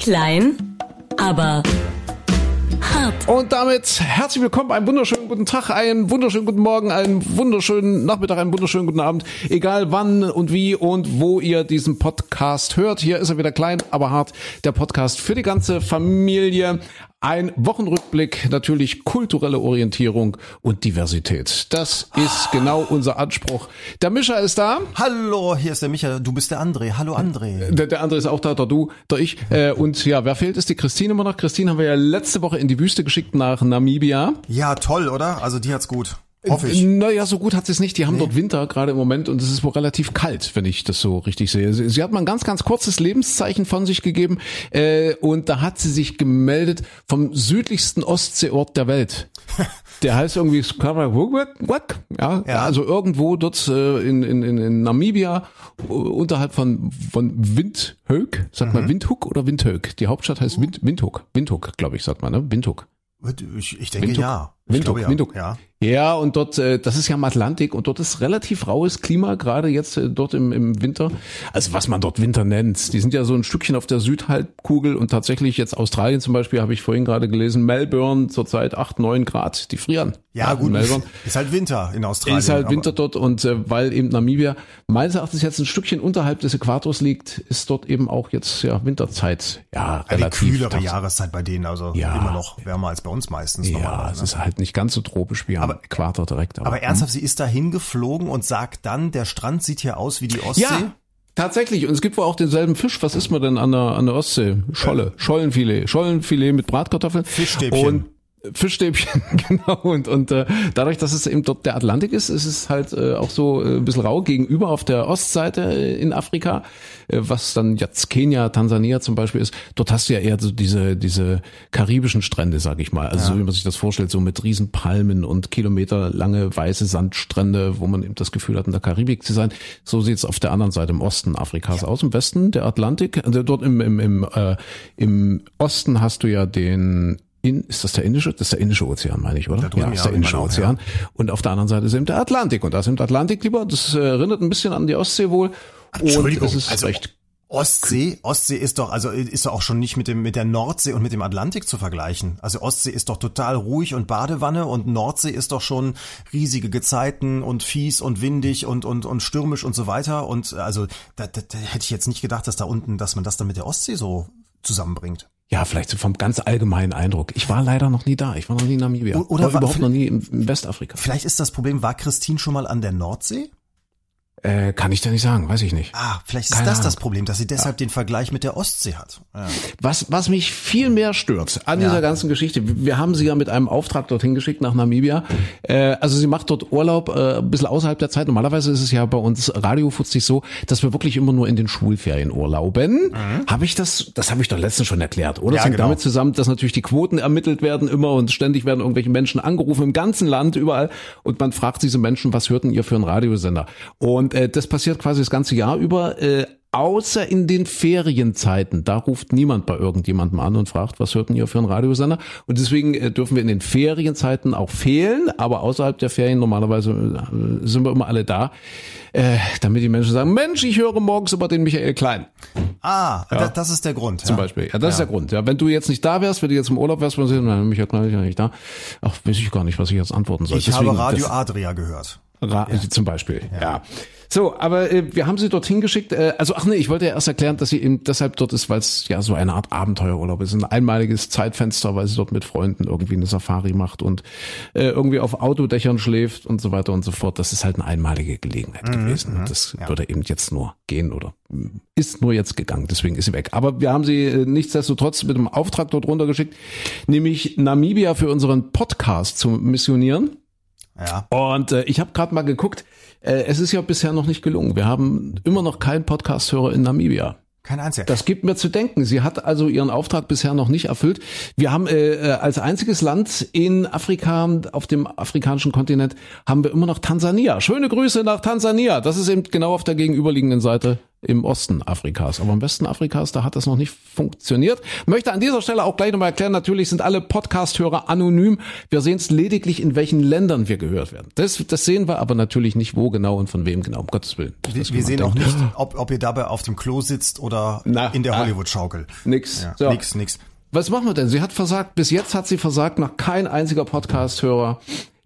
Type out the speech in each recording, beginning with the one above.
Klein, aber hart. Und damit herzlich willkommen, einen wunderschönen guten Tag, einen wunderschönen guten Morgen, einen wunderschönen Nachmittag, einen wunderschönen guten Abend, egal wann und wie und wo ihr diesen Podcast hört. Hier ist er wieder klein, aber hart, der Podcast für die ganze Familie. Ein Wochenrückblick, natürlich kulturelle Orientierung und Diversität. Das ist genau unser Anspruch. Der Mischa ist da. Hallo, hier ist der Micha, du bist der André. Hallo André. Der, der andere ist auch da, der du, der ich. Äh, und ja, wer fehlt, ist die Christine immer noch. Christine haben wir ja letzte Woche in die Wüste geschickt nach Namibia. Ja, toll, oder? Also die hat's gut. Hoffe Äh, ich. Naja, so gut hat sie es nicht. Die haben dort Winter gerade im Moment und es ist wohl relativ kalt, wenn ich das so richtig sehe. Sie, sie hat mal ein ganz, ganz kurzes Lebenszeichen von sich gegeben äh, und da hat sie sich gemeldet vom südlichsten Ostseeort der Welt. Der heißt irgendwie Skarawak, ja, Ja. also irgendwo dort äh, in, in, in, Namibia unterhalb von von Windhoek, sagt man Windhoek oder Windhoek? Die Hauptstadt heißt Wind, Windhoek, Windhoek, glaube ich, sagt man, ne? Windhoek. Ich, ich denke Windhoek. ja. Ich Windhoek, glaube, ja. Windhoek. Ja. Ja, und dort, äh, das ist ja am Atlantik und dort ist relativ raues Klima, gerade jetzt äh, dort im, im Winter. Also was man dort Winter nennt. Die sind ja so ein Stückchen auf der Südhalbkugel und tatsächlich jetzt Australien zum Beispiel, habe ich vorhin gerade gelesen, Melbourne zurzeit 8, 9 Grad, die frieren. Ja, gut. Melbourne. Ist halt Winter in Australien. Ist halt Winter dort und äh, weil eben Namibia meines Erachtens jetzt ein Stückchen unterhalb des Äquators liegt, ist dort eben auch jetzt ja Winterzeit. Ja, die relativ. kühlere Jahreszeit bei denen, also Ja. immer noch wärmer als bei uns meistens Ja, es normalerweise. ist halt nicht ganz so tropisch wie am Aber- Äquator direkt. Aber ernsthaft, sie ist da hingeflogen und sagt dann, der Strand sieht hier aus wie die Ostsee. Ja, tatsächlich. Und es gibt wohl auch denselben Fisch. Was isst man denn an der, an der Ostsee? Scholle, Schollenfilet. Schollenfilet mit Bratkartoffeln. Fischstäbchen. Und Fischstäbchen, genau. Und, und äh, dadurch, dass es eben dort der Atlantik ist, ist es halt äh, auch so äh, ein bisschen rau gegenüber auf der Ostseite äh, in Afrika, äh, was dann jetzt Kenia, Tansania zum Beispiel ist. Dort hast du ja eher so diese, diese karibischen Strände, sag ich mal. Also so wie man sich das vorstellt, so mit Riesenpalmen und kilometerlange weiße Sandstrände, wo man eben das Gefühl hat, in der Karibik zu sein. So sieht's auf der anderen Seite im Osten Afrikas aus. Im Westen der Atlantik, also dort im, im, im, äh, im Osten hast du ja den in, ist das der Indische? Das ist der Indische Ozean, meine ich, oder? Da ja, ist ja, der Indische auch, Ozean. Und auf der anderen Seite ist eben der Atlantik. Und da ist eben der Atlantik lieber. Das äh, erinnert ein bisschen an die Ostsee wohl. Und Entschuldigung, es ist also recht Ostsee, Ostsee ist doch, also ist doch auch schon nicht mit dem, mit der Nordsee und mit dem Atlantik zu vergleichen. Also Ostsee ist doch total ruhig und Badewanne und Nordsee ist doch schon riesige Gezeiten und fies und windig und, und, und stürmisch und so weiter. Und also, da, da, da hätte ich jetzt nicht gedacht, dass da unten, dass man das dann mit der Ostsee so zusammenbringt. Ja, vielleicht so vom ganz allgemeinen Eindruck. Ich war leider noch nie da. Ich war noch nie in Namibia. O- oder war überhaupt noch nie im Westafrika. Vielleicht ist das Problem, war Christine schon mal an der Nordsee? Äh, kann ich dir nicht sagen, weiß ich nicht. Ah, vielleicht ist Keine das das Ahnung. Problem, dass sie deshalb den Vergleich mit der Ostsee hat. Ja. Was, was mich viel mehr stört an Ja. dieser ganzen Geschichte, wir haben sie ja mit einem Auftrag dorthin geschickt nach Namibia. Äh, also sie macht dort Urlaub äh, ein bisschen außerhalb der Zeit. Normalerweise ist es ja bei uns radiofutzig so, dass wir wirklich immer nur in den Schulferien urlauben. Habe ich das, das habe ich doch letztens schon erklärt, oder? Mhm. Ja, das hängt genau. damit zusammen, dass natürlich die Quoten ermittelt werden immer und ständig werden irgendwelche Menschen angerufen im ganzen Land, überall. Und man fragt diese Menschen, was hörten ihr für einen Radiosender? Und äh, das passiert quasi das ganze Jahr über. Äh, Außer in den Ferienzeiten, da ruft niemand bei irgendjemandem an und fragt, was hörten ihr für einen Radiosender? Und deswegen äh, dürfen wir in den Ferienzeiten auch fehlen, aber außerhalb der Ferien normalerweise äh, sind wir immer alle da, äh, damit die Menschen sagen, Mensch, ich höre morgens über den Michael Klein Ah, da, das ist der Grund. zum ja. Beispiel. Ja, das ist der Grund. Ja, wenn du jetzt nicht da wärst, wenn du jetzt im Urlaub wärst, würden sie sagen, nein, Michael Klein ist ja nicht da. Ach, weiß ich gar nicht, was ich jetzt antworten soll. Ich Deswegen, habe Radio das- Adria gehört. Ra Zum Beispiel, ja. So, aber äh, wir haben sie dorthin geschickt. Äh, also, ach nee, ich wollte ja erst erklären, dass sie eben deshalb dort ist, weil es ja so eine Art Abenteuerurlaub ist. Ein einmaliges Zeitfenster, weil sie dort mit Freunden irgendwie eine Safari macht und äh, irgendwie auf Autodächern schläft und so weiter und so fort. Das ist halt eine einmalige Gelegenheit gewesen. Und das würde eben jetzt nur gehen oder ist nur jetzt gegangen. Deswegen ist sie weg. Aber wir haben sie äh, nichtsdestotrotz mit einem Auftrag dort runtergeschickt, nämlich Namibia für unseren Podcast zu missionieren. Ja. Und äh, ich habe gerade mal geguckt, äh, es ist ja bisher noch nicht gelungen. Wir haben immer noch keinen Podcast-Hörer in Namibia. Kein einziger. Das gibt mir zu denken. Sie hat also ihren Auftrag bisher noch nicht erfüllt. Wir haben äh, äh, als einziges Land in Afrika, auf dem afrikanischen Kontinent, haben wir immer noch Tansania. Schöne Grüße nach Tansania. Das ist eben genau auf der gegenüberliegenden Seite im Osten Afrikas. Aber im Westen Afrikas, da hat das noch nicht funktioniert. Möchte an dieser Stelle auch gleich nochmal erklären, natürlich sind alle Podcast-Hörer anonym. Wir sehen es lediglich, in welchen Ländern wir gehört werden. Das, das sehen wir aber natürlich nicht, wo genau und von wem genau, um Gottes Willen. Wir, wir sehen denkt. auch nicht, ob, ob ihr dabei auf dem Klo sitzt oder Na, in der Hollywood-Schaukel. Nix. Ja, so. Nix, nix. Was machen wir denn? Sie hat versagt. Bis jetzt hat sie versagt, noch kein einziger Podcast-Hörer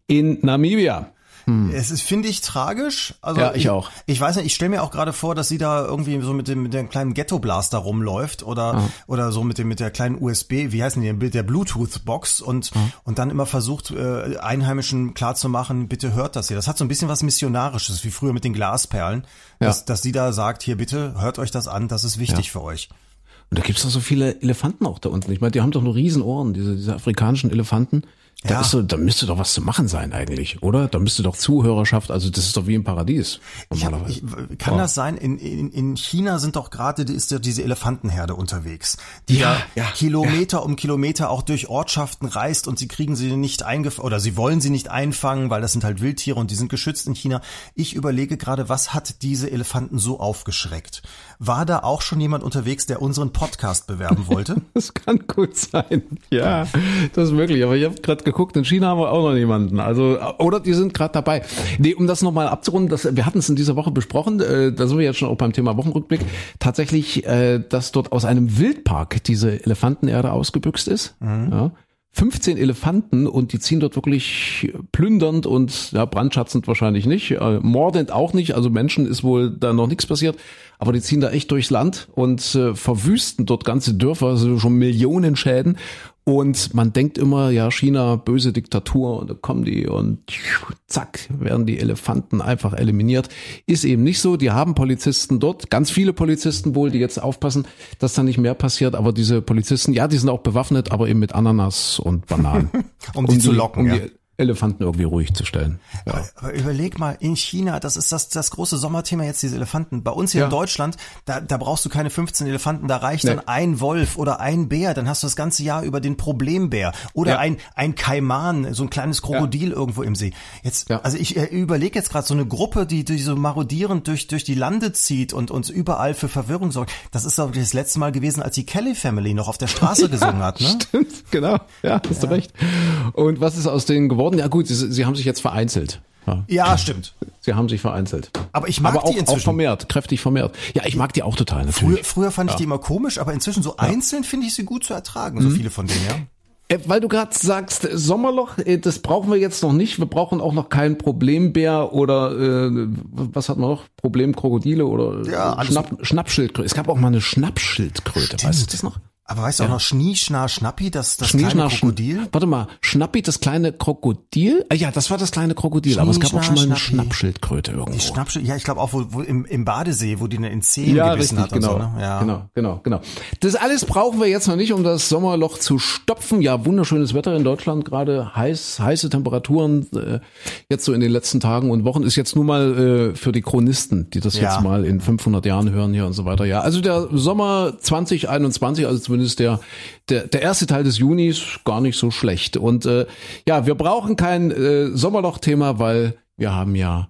in Namibia. Hm. Es ist, finde ich, tragisch. Also ja, ich, ich auch. Ich weiß nicht, ich stelle mir auch gerade vor, dass sie da irgendwie so mit dem, mit dem kleinen Ghetto-Blaster rumläuft oder, ah. oder so mit dem, mit der kleinen USB, wie heißen die, mit der Bluetooth-Box und, ah. und dann immer versucht, äh, Einheimischen klarzumachen, bitte hört das hier. Das hat so ein bisschen was Missionarisches, wie früher mit den Glasperlen, ja. dass, dass sie da sagt, hier bitte, hört euch das an, das ist wichtig ja. für euch. Und da gibt's doch so viele Elefanten auch da unten. Ich meine, die haben doch nur Riesenohren, diese, diese afrikanischen Elefanten. Da, ja. ist so, da müsste doch was zu machen sein eigentlich, oder? Da müsste doch Zuhörerschaft, also das ist doch wie im Paradies. Ich hab, ich, kann oh. das sein? In, in, in China sind doch gerade ist ja diese Elefantenherde unterwegs, die ja, ja Kilometer ja. um Kilometer auch durch Ortschaften reist und sie kriegen sie nicht eingefangen oder sie wollen sie nicht einfangen, weil das sind halt Wildtiere und die sind geschützt in China. Ich überlege gerade, was hat diese Elefanten so aufgeschreckt? War da auch schon jemand unterwegs, der unseren Podcast bewerben wollte? das kann gut sein. Ja, das ist möglich. Aber ich habe gerade geguckt, in China haben wir auch noch niemanden. Also, oder die sind gerade dabei. Nee, um das nochmal abzurunden, das, wir hatten es in dieser Woche besprochen, äh, da sind wir jetzt schon auch beim Thema Wochenrückblick, tatsächlich, äh, dass dort aus einem Wildpark diese Elefantenerde ausgebüxt ist. Mhm. Ja. 15 Elefanten und die ziehen dort wirklich plündernd und ja, brandschatzend wahrscheinlich nicht, äh, mordend auch nicht, also Menschen ist wohl da noch nichts passiert, aber die ziehen da echt durchs Land und äh, verwüsten dort ganze Dörfer, also schon Millionen Schäden und man denkt immer, ja, China, böse Diktatur und da kommen die und zack, werden die Elefanten einfach eliminiert. Ist eben nicht so. Die haben Polizisten dort, ganz viele Polizisten wohl, die jetzt aufpassen, dass da nicht mehr passiert. Aber diese Polizisten, ja, die sind auch bewaffnet, aber eben mit Ananas und Bananen. um, um die zu locken, um ja. Elefanten irgendwie ruhig zu stellen. Ja. Aber überleg mal, in China, das ist das, das große Sommerthema jetzt, diese Elefanten. Bei uns hier ja. in Deutschland, da, da brauchst du keine 15 Elefanten, da reicht nee. dann ein Wolf oder ein Bär, dann hast du das ganze Jahr über den Problembär. Oder ja. ein, ein Kaiman, so ein kleines Krokodil irgendwo im See. Jetzt, also ich äh, überlege jetzt gerade so eine Gruppe, die, die so marodierend durch, durch die Lande zieht und uns überall für Verwirrung sorgt. Das ist doch das letzte Mal gewesen, als die Kelly Family noch auf der Straße gesungen hat, ne? Stimmt, genau. Ja, hast du recht. Und was ist aus denen geworden? Geworden. Ja gut, sie, sie haben sich jetzt vereinzelt. Ja. ja, stimmt. Sie haben sich vereinzelt. Aber ich mag aber die inzwischen. auch vermehrt, kräftig vermehrt. Ja, ich mag die auch total. Natürlich. Früher, früher fand ich die immer komisch, aber inzwischen so einzeln finde ich sie gut zu ertragen, so mhm. viele von denen, ja. Äh, weil du gerade sagst, Sommerloch, äh, das brauchen wir jetzt noch nicht. Wir brauchen auch noch keinen Problembär oder äh, was hat man noch? Problemkrokodile oder ja, Schnapp, Schnappschildkröte. Es gab auch mal eine Schnappschildkröte. Stimmt. Weißt du das noch? Aber weißt du ja. auch noch Schnie, Schnar, Schnappi, das, das kleine Krokodil? Warte mal, Schnappi, das kleine Krokodil? Ah, ja, das war das kleine Krokodil, Schnie, aber es gab Schnar, auch schon mal eine Schnappi. Schnappschildkröte irgendwo. Die Schnappschild, ja, ich glaube auch wo, wo im, im Badesee, wo die eine in Zehen ja, gebissen richtig, hat genau, so, ne? ja. genau, genau, genau. Das alles brauchen wir jetzt noch nicht, um das Sommerloch zu stopfen. Ja, wunderschönes Wetter in Deutschland, gerade heiß, heiße Temperaturen äh, jetzt so in den letzten Tagen und Wochen ist jetzt nur mal äh, für die Chronisten, die das ja. jetzt mal in 500 Jahren hören hier und so weiter. Ja, also der Sommer 2021, also zumindest der der, der erste Teil des Junis gar nicht so schlecht. Und äh, ja, wir brauchen kein äh, Sommerloch-Thema, weil wir haben ja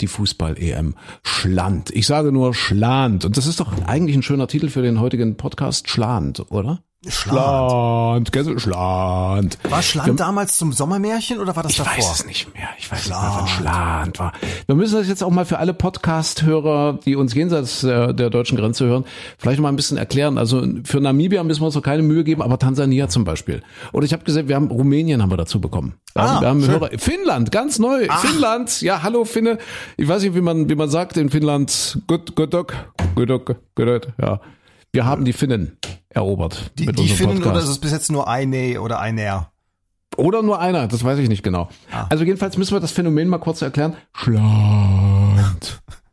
die Fußball-EM Schland. Ich sage nur Schland. Und das ist doch eigentlich ein schöner Titel für den heutigen Podcast, Schland, oder? Schland. Schland, Schland. War Schland damals zum Sommermärchen oder war das ich davor? Ich weiß es nicht mehr. Ich weiß Schland. nicht mehr, wann Schland war. Wir müssen das jetzt auch mal für alle Podcast-Hörer, die uns jenseits der, der, deutschen Grenze hören, vielleicht mal ein bisschen erklären. Also für Namibia müssen wir uns noch keine Mühe geben, aber Tansania zum Beispiel. Oder ich habe gesehen, wir haben Rumänien haben wir dazu bekommen. Ah, wir haben Hörer. Finnland, ganz neu. Ach. Finnland. Ja, hallo Finne. Ich weiß nicht, wie man, wie man sagt in Finnland. Gut, gut, gut, gut, gut, gut, ja. Wir haben die Finnen erobert. Die, die Finnen Podcast. oder ist es bis jetzt nur eine oder einer? Oder nur einer, das weiß ich nicht genau. Ah. Also jedenfalls müssen wir das Phänomen mal kurz erklären. Schland.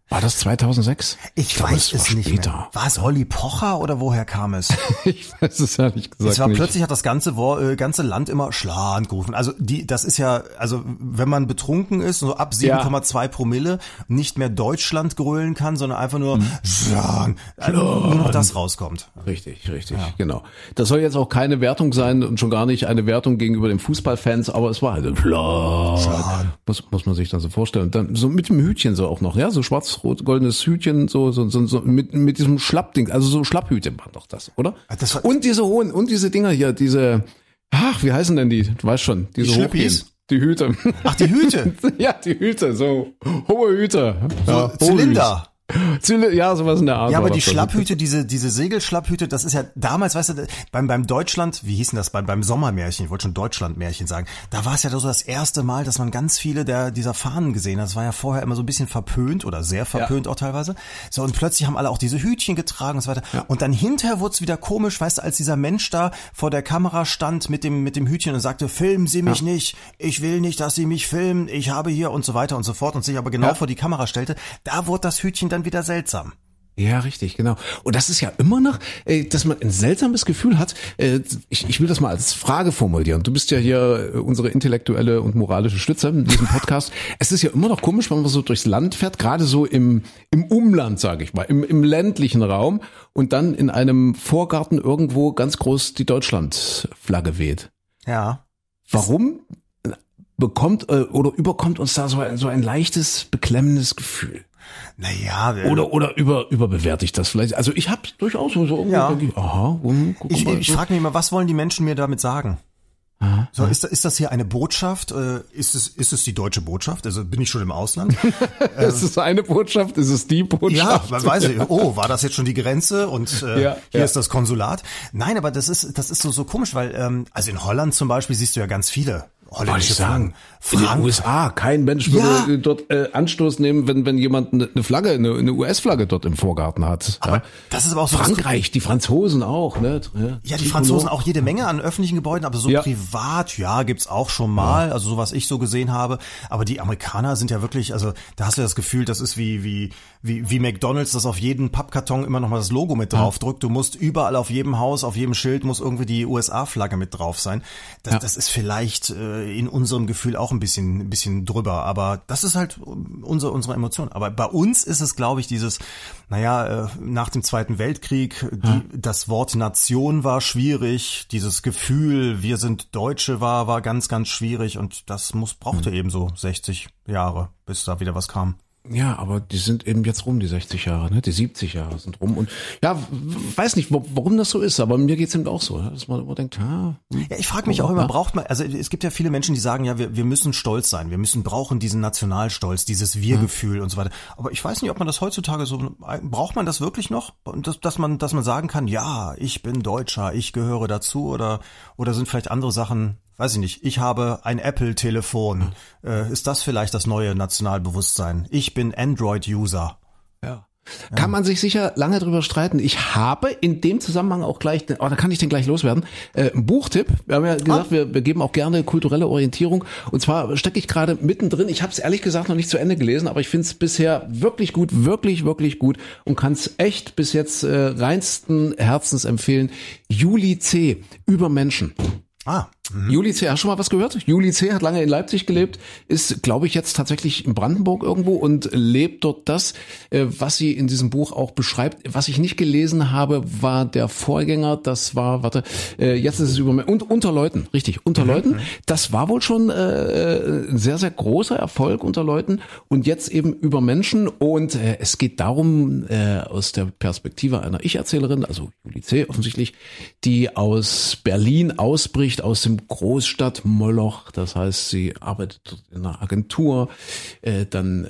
War das 2006? Ich, ich weiß es nicht später. mehr. War es Olli Pocher oder woher kam es? ich weiß es ehrlich gesagt es war nicht. Plötzlich hat das ganze, äh, ganze Land immer Schland gerufen. Also die, das ist ja, also wenn man betrunken ist, so ab 7,2 ja. Promille, nicht mehr Deutschland grölen kann, sondern einfach nur mhm. Schland, also nur noch das rauskommt. Richtig, richtig, ja. genau. Das soll jetzt auch keine Wertung sein und schon gar nicht eine Wertung gegenüber den Fußballfans, aber es war halt. Schland. Muss, muss man sich dann so vorstellen. Dann so mit dem Hütchen so auch noch, ja, so schwarz rot-goldenes Hütchen, so, so, so, so mit, mit diesem Schlappding, also so Schlapphüte waren doch das, oder? Ah, das und diese hohen, und diese Dinger hier, diese, ach, wie heißen denn die? Du weißt schon, diese Die hochgehen. Die Hüte. Ach, die Hüte. ja, die Hüte, so hohe Hüte. So ja, hohe Zylinder. Zylinder, ja, sowas in der Art. Ja, aber die. Schlapphüte, diese, diese Segelschlapphüte, das ist ja damals, weißt du, beim, beim Deutschland, wie hieß denn das, beim, beim Sommermärchen, ich wollte schon Deutschlandmärchen sagen, da war es ja so das erste Mal, dass man ganz viele der, dieser Fahnen gesehen hat. Das war ja vorher immer so ein bisschen verpönt oder sehr verpönt auch teilweise. So, und plötzlich haben alle auch diese Hütchen getragen und so weiter. Und dann hinterher wurde es wieder komisch, weißt du, als dieser Mensch da vor der Kamera stand mit dem, mit dem Hütchen und sagte, filmen Sie mich nicht, ich will nicht, dass Sie mich filmen, ich habe hier und so weiter und so fort und sich aber genau Ja. vor die Kamera stellte, da wurde das Hütchen dann wieder seltsam. Ja, richtig, genau. Und das ist ja immer noch, äh, dass man ein seltsames Gefühl hat. Äh, ich, ich will das mal als Frage formulieren. Du bist ja hier äh, unsere intellektuelle und moralische Stütze in diesem Podcast. es ist ja immer noch komisch, wenn man so durchs Land fährt, gerade so im, im Umland, sage ich mal, im, im ländlichen Raum und dann in einem Vorgarten irgendwo ganz groß die Deutschlandflagge weht. Ja. Warum bekommt oder überkommt uns da so ein, so ein leichtes, beklemmendes Gefühl? Naja, äh, Oder, oder über, überbewerte ich das vielleicht? Also ich habe durchaus so irgendwie, Ja. ich, aha, hm, guck ich, mal. ich frage mich immer, was wollen die Menschen mir damit sagen? So, ist, ist das hier eine Botschaft? Äh, Ist es, ist es die deutsche Botschaft? Also bin ich schon im Ausland? ist es eine Botschaft? Ist es die ja, Botschaft? man weiß ich. Oh, war das jetzt schon die Grenze und äh, Ja, hier ja. ist das Konsulat? Nein, aber das ist, das ist so, so komisch, weil, ähm, also in Holland zum Beispiel siehst du ja ganz viele Wollte holländische ich sagen. Flaggen. In den Frank USA, kein Mensch würde Ja. dort äh, Anstoß nehmen, wenn, wenn jemand eine eine Flagge, eine, eine US-Flagge dort im Vorgarten hat. aber ja. das ist aber auch so Frankreich, die Franzosen auch, ne? Ja, die Franzosen auch jede Menge an öffentlichen Gebäuden, aber so privat, ja, gibt's auch schon mal, also so was ich so gesehen habe. Aber die Amerikaner sind ja wirklich, also da hast du das Gefühl, das ist wie wie wie, wie McDonald's, das auf jeden Pappkarton immer noch mal das Logo mit drauf drückt. Du musst überall auf jedem Haus, auf jedem Schild muss irgendwie die USA-Flagge mit drauf sein. Das, Ja. das ist vielleicht äh, in unserem Gefühl auch ein bisschen ein bisschen drüber, aber das ist halt unsere unsere Emotion. Aber bei uns ist es, glaube ich, dieses, naja, äh, nach dem Zweiten Weltkrieg, die, das Wort Nation war schwierig, dieses Gefühl, wir sind Deutsche war, war ganz, ganz schwierig und das muss, brauchte eben so 60 Jahre, bis da wieder was kam. Ja, aber die sind eben jetzt rum, die 60 Jahre, ne? Die 70 Jahre sind rum. Und ja, weiß nicht, wa- warum das so ist, aber mir geht's eben auch so, ne? dass man immer denkt, ah, hm, Ja, ich frage mich auch immer, braucht man, also es gibt ja viele Menschen, die sagen, ja, wir, wir müssen stolz sein, wir müssen brauchen diesen Nationalstolz, dieses Wir-Gefühl und so weiter. Aber ich weiß nicht, ob man das heutzutage so, braucht man das wirklich noch? Dass, dass man, dass man sagen kann, ja, ich bin Deutscher, ich gehöre dazu oder, oder sind vielleicht andere Sachen, weiß ich nicht, ich habe ein Apple-Telefon. Äh, ist das vielleicht das neue Nationalbewusstsein? Ich bin Android-User. Kann man sich sicher lange drüber streiten. Ich habe in dem Zusammenhang auch gleich, oh, da kann ich den gleich loswerden, äh, einen Buchtipp. Wir haben ja gesagt, wir, wir geben auch gerne kulturelle Orientierung. Und zwar stecke ich gerade mittendrin. Ich habe es ehrlich gesagt noch nicht zu Ende gelesen, aber ich finde es bisher wirklich gut, wirklich, wirklich gut und kann es echt bis jetzt äh, reinsten Herzens empfehlen. Juli C. über Menschen. Ah, Juli C. Hast du schon mal was gehört? Juli C. hat lange in Leipzig gelebt, ist, glaube ich, jetzt tatsächlich in Brandenburg irgendwo und lebt dort das, äh, was sie in diesem Buch auch beschreibt. Was ich nicht gelesen habe, war der Vorgänger. Das war, warte, äh, jetzt ist es über und unter Leuten, richtig, unter Leuten. Das war wohl schon äh, ein sehr, sehr großer Erfolg unter Leuten und jetzt eben über Menschen. Und äh, es geht darum, äh, aus der Perspektive einer Ich-Erzählerin, also Juli C. offensichtlich, die aus Berlin ausbricht, aus dem Großstadt-Moloch. Das heißt, sie arbeitet in einer Agentur, äh, dann äh,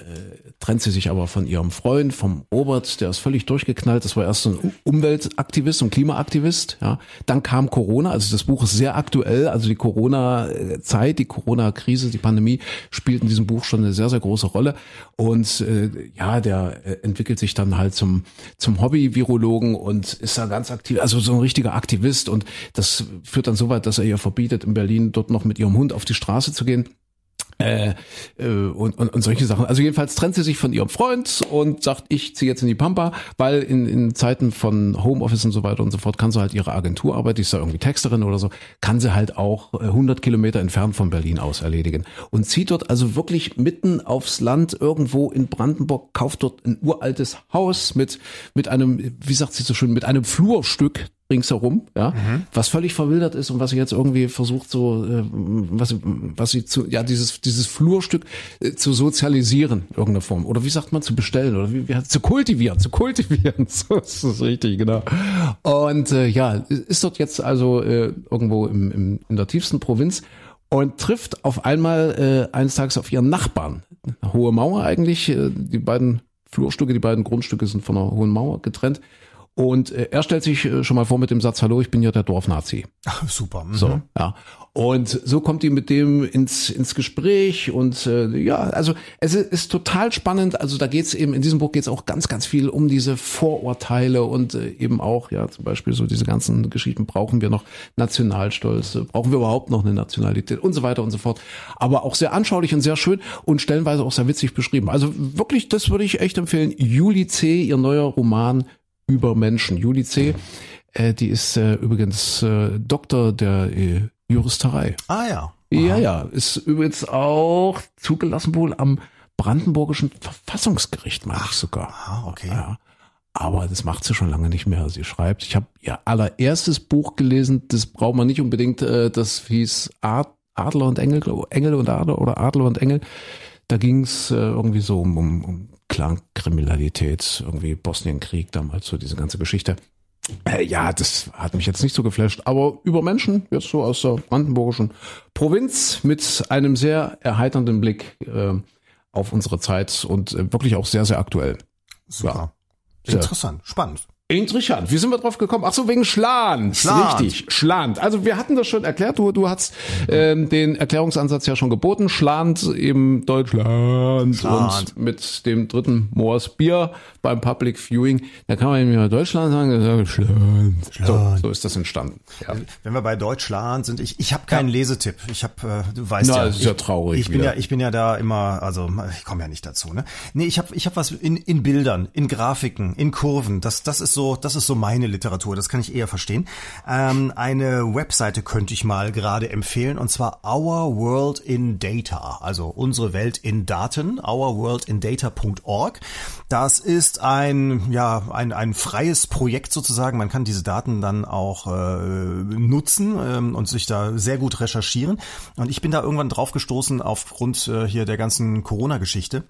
trennt sie sich aber von ihrem Freund, vom Robert, der ist völlig durchgeknallt. Das war erst so ein Um- Umweltaktivist und Klimaaktivist. Ja, dann kam Corona. Also das Buch ist sehr aktuell. Also die Corona-Zeit, die Corona-Krise, die Pandemie spielt in diesem Buch schon eine sehr sehr große Rolle. Und äh, ja, der äh, entwickelt sich dann halt zum zum Hobby-Virologen und ist da ganz aktiv. Also so ein richtiger Aktivist. Und das führt dann so weit, dass er ihr verbietet, in Berlin dort noch mit ihrem Hund auf die Straße zu gehen. Äh, äh, und, und, und solche Sachen. Also jedenfalls trennt sie sich von ihrem Freund und sagt, ich ziehe jetzt in die Pampa, weil in, in Zeiten von Homeoffice und so weiter und so fort kann sie halt ihre Agenturarbeit, die ist da irgendwie Texterin oder so, kann sie halt auch äh, 100 Kilometer entfernt von Berlin aus erledigen. Und zieht dort also wirklich mitten aufs Land irgendwo in Brandenburg, kauft dort ein uraltes Haus mit, mit einem, wie sagt sie so schön, mit einem Flurstück ringsherum, ja, mhm. was völlig verwildert ist und was sie jetzt irgendwie versucht so, äh, was, was sie zu, ja, dieses, dieses Flurstück äh, zu sozialisieren, irgendeiner Form. Oder wie sagt man, zu bestellen oder wie, wie zu kultivieren, zu kultivieren. So ist das richtig, genau. Und äh, ja, ist dort jetzt also äh, irgendwo im, im, in der tiefsten Provinz und trifft auf einmal äh, eines Tages auf ihren Nachbarn. Eine hohe Mauer eigentlich, äh, die beiden Flurstücke, die beiden Grundstücke sind von einer hohen Mauer getrennt. Und äh, er stellt sich äh, schon mal vor mit dem Satz, hallo, ich bin ja der Dorfnazi. Ach, super. Mhm. So, ja. Und so kommt die mit dem ins, ins Gespräch und äh, ja, also es ist total spannend. Also da geht's eben, in diesem Buch geht's auch ganz, ganz viel um diese Vorurteile und äh, eben auch, ja, zum Beispiel so diese ganzen Geschichten, brauchen wir noch Nationalstolz, brauchen wir überhaupt noch eine Nationalität und so weiter und so fort. Aber auch sehr anschaulich und sehr schön und stellenweise auch sehr witzig beschrieben. Also wirklich, das würde ich echt empfehlen. Juli C., ihr neuer Roman über Menschen. Juli C., äh, die ist äh, übrigens äh, Doktor der äh, Juristerei. Ah ja. Aha. Ja, ja. Ist übrigens auch zugelassen wohl am Brandenburgischen Verfassungsgericht, meine ich sogar. Ah, okay. Ja. Aber das macht sie schon lange nicht mehr. Sie schreibt, ich habe ihr allererstes Buch gelesen, das braucht man nicht unbedingt, äh, das hieß Adler und Engel, Engel und Adler oder Adler und Engel. Da ging es äh, irgendwie so um, um, um Clankriminalität, irgendwie Bosnienkrieg damals, so diese ganze Geschichte. Äh, ja, das hat mich jetzt nicht so geflasht, aber über Menschen, jetzt so aus der brandenburgischen Provinz mit einem sehr erheiternden Blick äh, auf unsere Zeit und äh, wirklich auch sehr, sehr aktuell. Super. Ja. Interessant, spannend. Interessant. Wie sind wir drauf gekommen? Ach so, wegen Schland. Schland. Richtig, Schland. Also wir hatten das schon erklärt. Du, du hast ähm, den Erklärungsansatz ja schon geboten. Schland eben Deutschland Schland. und mit dem dritten Moors Bier beim Public Viewing. Da kann man eben mal Deutschland sagen, sagen Schland. Schland. So, so ist das entstanden. Ja. Wenn wir bei Deutschland sind, ich, ich habe keinen ja. Lesetipp. Ich habe, äh, du weißt Na, ja, das ist ja traurig. Ich bin wieder. ja, ich bin ja da immer, also ich komme ja nicht dazu. Ne, nee, ich habe, ich habe was in, in Bildern, in Grafiken, in Kurven. Das, das ist so, das ist so meine Literatur, das kann ich eher verstehen. Ähm, eine Webseite könnte ich mal gerade empfehlen und zwar Our World in Data, also unsere Welt in Daten, ourworldindata.org. Das ist ein, ja, ein, ein freies Projekt sozusagen. Man kann diese Daten dann auch äh, nutzen ähm, und sich da sehr gut recherchieren. Und ich bin da irgendwann drauf gestoßen aufgrund äh, hier der ganzen Corona-Geschichte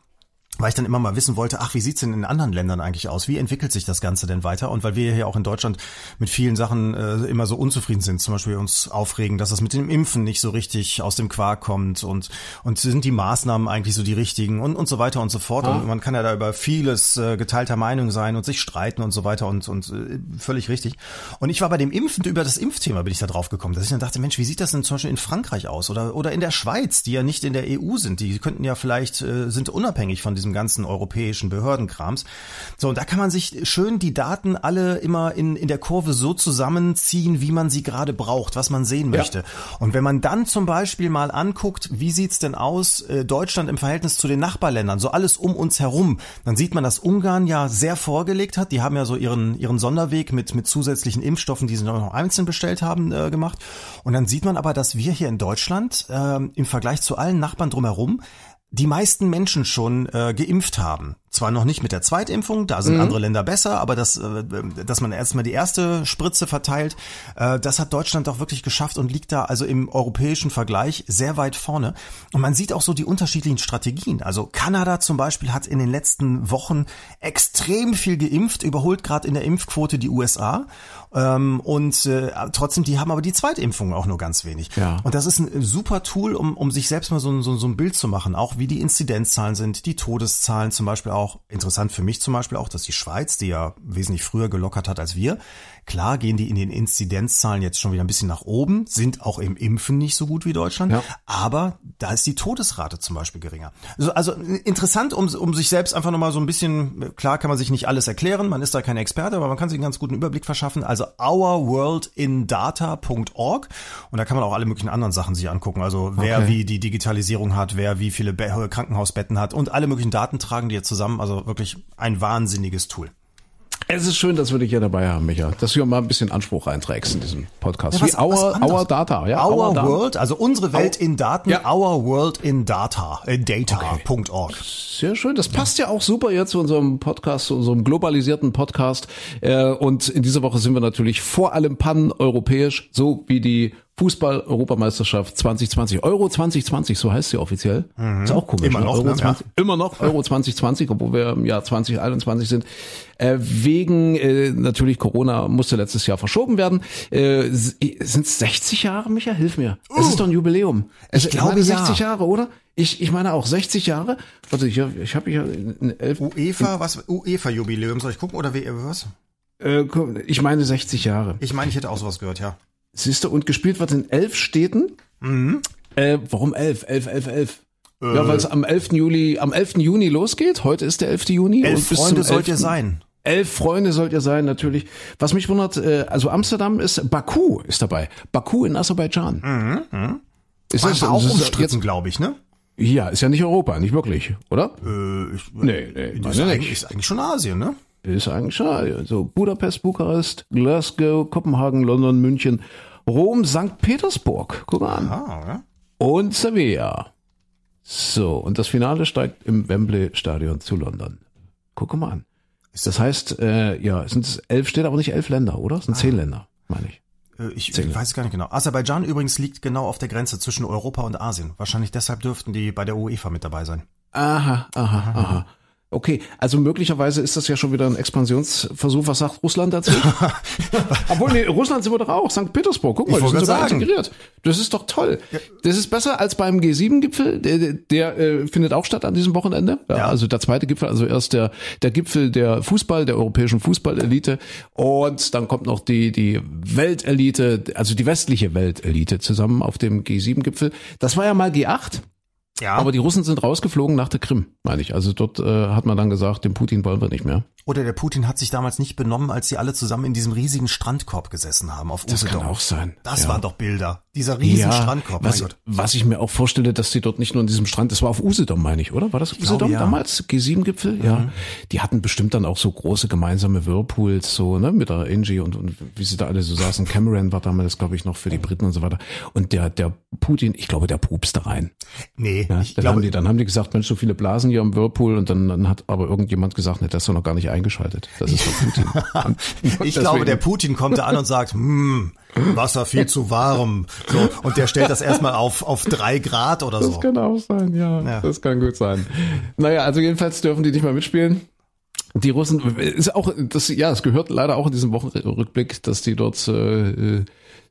weil ich dann immer mal wissen wollte, ach, wie sieht's denn in anderen Ländern eigentlich aus? Wie entwickelt sich das Ganze denn weiter? Und weil wir hier auch in Deutschland mit vielen Sachen äh, immer so unzufrieden sind, zum Beispiel uns aufregen, dass das mit dem Impfen nicht so richtig aus dem Quark kommt und und sind die Maßnahmen eigentlich so die richtigen und und so weiter und so fort. Ah. Und man kann ja da über vieles äh, geteilter Meinung sein und sich streiten und so weiter und und äh, völlig richtig. Und ich war bei dem Impfen über das Impfthema bin ich da drauf gekommen, dass ich dann dachte, Mensch, wie sieht das denn zum Beispiel in Frankreich aus oder oder in der Schweiz, die ja nicht in der EU sind, die könnten ja vielleicht äh, sind unabhängig von diesem diesem ganzen europäischen Behördenkrams. So, und da kann man sich schön die Daten alle immer in, in der Kurve so zusammenziehen, wie man sie gerade braucht, was man sehen möchte. Ja. Und wenn man dann zum Beispiel mal anguckt, wie sieht's denn aus, äh, Deutschland im Verhältnis zu den Nachbarländern, so alles um uns herum, dann sieht man, dass Ungarn ja sehr vorgelegt hat. Die haben ja so ihren, ihren Sonderweg mit, mit zusätzlichen Impfstoffen, die sie noch einzeln bestellt haben, äh, gemacht. Und dann sieht man aber, dass wir hier in Deutschland äh, im Vergleich zu allen Nachbarn drumherum die meisten Menschen schon äh, geimpft haben. Zwar noch nicht mit der Zweitimpfung, da sind mhm. andere Länder besser, aber das, äh, dass man erstmal die erste Spritze verteilt, äh, das hat Deutschland doch wirklich geschafft und liegt da also im europäischen Vergleich sehr weit vorne. Und man sieht auch so die unterschiedlichen Strategien. Also Kanada zum Beispiel hat in den letzten Wochen extrem viel geimpft, überholt gerade in der Impfquote die USA. Ähm, und äh, trotzdem, die haben aber die Zweitimpfung auch nur ganz wenig. Ja. Und das ist ein super Tool, um, um sich selbst mal so, so, so ein Bild zu machen, auch wie die Inzidenzzahlen sind, die Todeszahlen zum Beispiel auch auch interessant für mich zum Beispiel auch, dass die Schweiz, die ja wesentlich früher gelockert hat als wir, Klar gehen die in den Inzidenzzahlen jetzt schon wieder ein bisschen nach oben, sind auch im Impfen nicht so gut wie Deutschland, ja. aber da ist die Todesrate zum Beispiel geringer. Also, also interessant, um, um sich selbst einfach nochmal so ein bisschen, klar kann man sich nicht alles erklären, man ist da kein Experte, aber man kann sich einen ganz guten Überblick verschaffen. Also ourworldindata.org und da kann man auch alle möglichen anderen Sachen sich angucken. Also wer okay. wie die Digitalisierung hat, wer wie viele Krankenhausbetten hat und alle möglichen Daten tragen die jetzt zusammen. Also wirklich ein wahnsinniges Tool. Es ist schön, dass wir dich hier dabei haben, Micha. Dass du mal ein bisschen Anspruch einträgst in diesem Podcast. Ja, was- Wie Our. Our Data. Ja, Our, Data. World, also unsere Welt in Daten, Ja. Our World in Data, äh, data.org. Sehr schön. Das passt ja auch super jetzt zu unserem Podcast, zu unserem globalisierten Podcast. Äh, Und in dieser Woche sind wir natürlich vor allem pan-europäisch, so wie die Fußball-Europameisterschaft 2020. Euro 2020, so heißt sie offiziell. Ist auch komisch. Immer ne? noch, Euro ne? 20, Immer noch Euro 2020, obwohl wir im Jahr 2021 sind. Äh, wegen äh, natürlich Corona musste letztes Jahr verschoben werden. Äh, sind es 60 Jahre, Micha? Hilf mir. Es ist doch ein Jubiläum. Es, Ich glaube, ja. 60 Jahre, oder? Ich, ich meine auch 60 Jahre. Warte, ich, ich habe hier in elf, UEFA, was, UEFA-Jubiläum, soll ich gucken oder wie, was? äh, ich meine 60 Jahre. Ich meine, ich hätte auch sowas gehört, ja. Siehst du, und gespielt wird in elf Städten. Mhm. Äh, warum elf? Elf, elf, elf. Äh. Ja, weil es am 11. Juli, am 11. Juni losgeht. Heute ist der 11. Juni. Elf Freunde sollt ihr 11. sein. Elf Freunde sollt ihr sein, natürlich. Was mich wundert, äh, also Amsterdam ist, Baku ist dabei. Baku in Aserbaidschan. Ist das, war auch das ist umstritten, glaube ich, ne? Ja, ist ja nicht Europa, nicht wirklich, oder? Äh, ich, Nee, nee, ist, meine eigentlich, ist eigentlich schon Asien, ne? Ist eigentlich schade. So Budapest, Bukarest, Glasgow, Kopenhagen, London, München, Rom, St. Petersburg. Guck mal an. Ah, ja. Und Sevilla. So, und das Finale steigt im Wembley Stadion zu London. Guck mal an. Das heißt, äh, ja, sind es elf Städte, aber nicht elf Länder, oder? Es sind zehn Länder, meine ich. Äh, Ich, ich weiß gar nicht genau. Aserbaidschan übrigens liegt genau auf der Grenze zwischen Europa und Asien. Wahrscheinlich deshalb dürften die bei der UEFA mit dabei sein. Aha, aha, aha. Okay, also möglicherweise ist das ja schon wieder ein Expansionsversuch. Was sagt Russland dazu? Obwohl, nee, Russland sind wir doch auch. St. Petersburg, guck mal, die sind sogar integriert. Das ist doch toll. Das ist besser als beim G7-Gipfel. Der, der, der äh, findet auch statt an diesem Wochenende. Ja, Ja. Also der zweite Gipfel, also erst der, der Gipfel der Fußball, der europäischen Fußballelite. Und dann kommt noch die, die Weltelite, also die westliche Weltelite zusammen auf dem G7-Gipfel. Das war ja mal G8. Ja. Aber die Russen sind rausgeflogen nach der Krim, meine ich. Also dort äh, hat man dann gesagt, den Putin wollen wir nicht mehr. Oder der Putin hat sich damals nicht benommen, als sie alle zusammen in diesem riesigen Strandkorb gesessen haben auf Das Usedom. kann auch sein. Das ja. waren doch Bilder. Dieser riesen Strandkorb. Mein was, was ich mir auch vorstelle, dass die dort nicht nur in diesem Strand, das war auf Usedom, meine ich, oder? War das Usedom glaube, ja. Mhm. damals? G7-Gipfel? Ja. Die hatten bestimmt dann auch so große gemeinsame Whirlpools, so, ne, mit der Angie und, und wie sie da alle so saßen. Cameron war damals, glaube ich, noch für die Briten und so weiter. Und der, der Putin, ich glaube, der pupst da rein. Nee, Ja, ich dann, haben glaube, die, dann haben die gesagt, Mensch, so viele Blasen hier im Whirlpool und dann, dann hat aber irgendjemand gesagt, ne, das ist doch noch gar nicht eingeschaltet. Das ist doch Putin. Ich glaube, deswegen- der Putin kommt da an und sagt, hm, Wasser viel zu warm. So, und der stellt das erstmal auf, auf drei Grad oder so. Das kann auch sein, ja. Ja. Das kann gut sein. Naja, also jedenfalls dürfen die nicht mehr mitspielen. Die Russen ist auch, das, ja, es gehört leider auch in diesem Wochenrückblick, dass die dort äh, äh,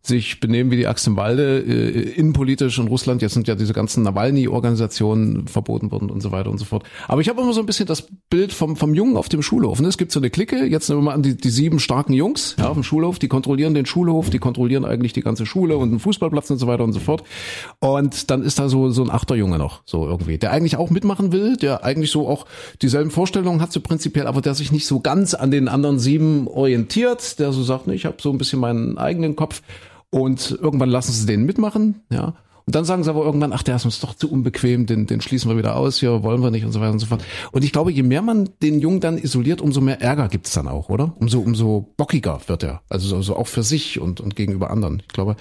sich benehmen wie die Axt im Walde, äh, innenpolitisch in Russland. Jetzt sind ja diese ganzen Nawalny-Organisationen verboten worden und so weiter und so fort. Aber ich habe immer so ein bisschen das Bild vom, vom Jungen auf dem Schulhof. Ne? Es gibt so eine Clique, jetzt nehmen wir mal an, die, die sieben starken Jungs ja, auf dem Schulhof, die kontrollieren den Schulhof, die kontrollieren eigentlich die ganze Schule und den Fußballplatz und so weiter und so fort. Und dann ist da so, so ein Achterjunge noch, so irgendwie, der eigentlich auch mitmachen will, der eigentlich so auch dieselben Vorstellungen hat so prinzipiell, aber der sich nicht so ganz an den anderen sieben orientiert, der so sagt, ne, ich habe so ein bisschen meinen eigenen Kopf und irgendwann lassen sie den mitmachen, ja. Und dann sagen sie aber irgendwann, ach, der ist uns doch zu unbequem, den, den schließen wir wieder aus, hier wollen wir nicht und so weiter und so fort. Und ich glaube, je mehr man den Jungen dann isoliert, umso mehr Ärger gibt's dann auch, oder? Umso, umso bockiger wird er. Also so, so auch für sich und, und gegenüber anderen. Ich glaube,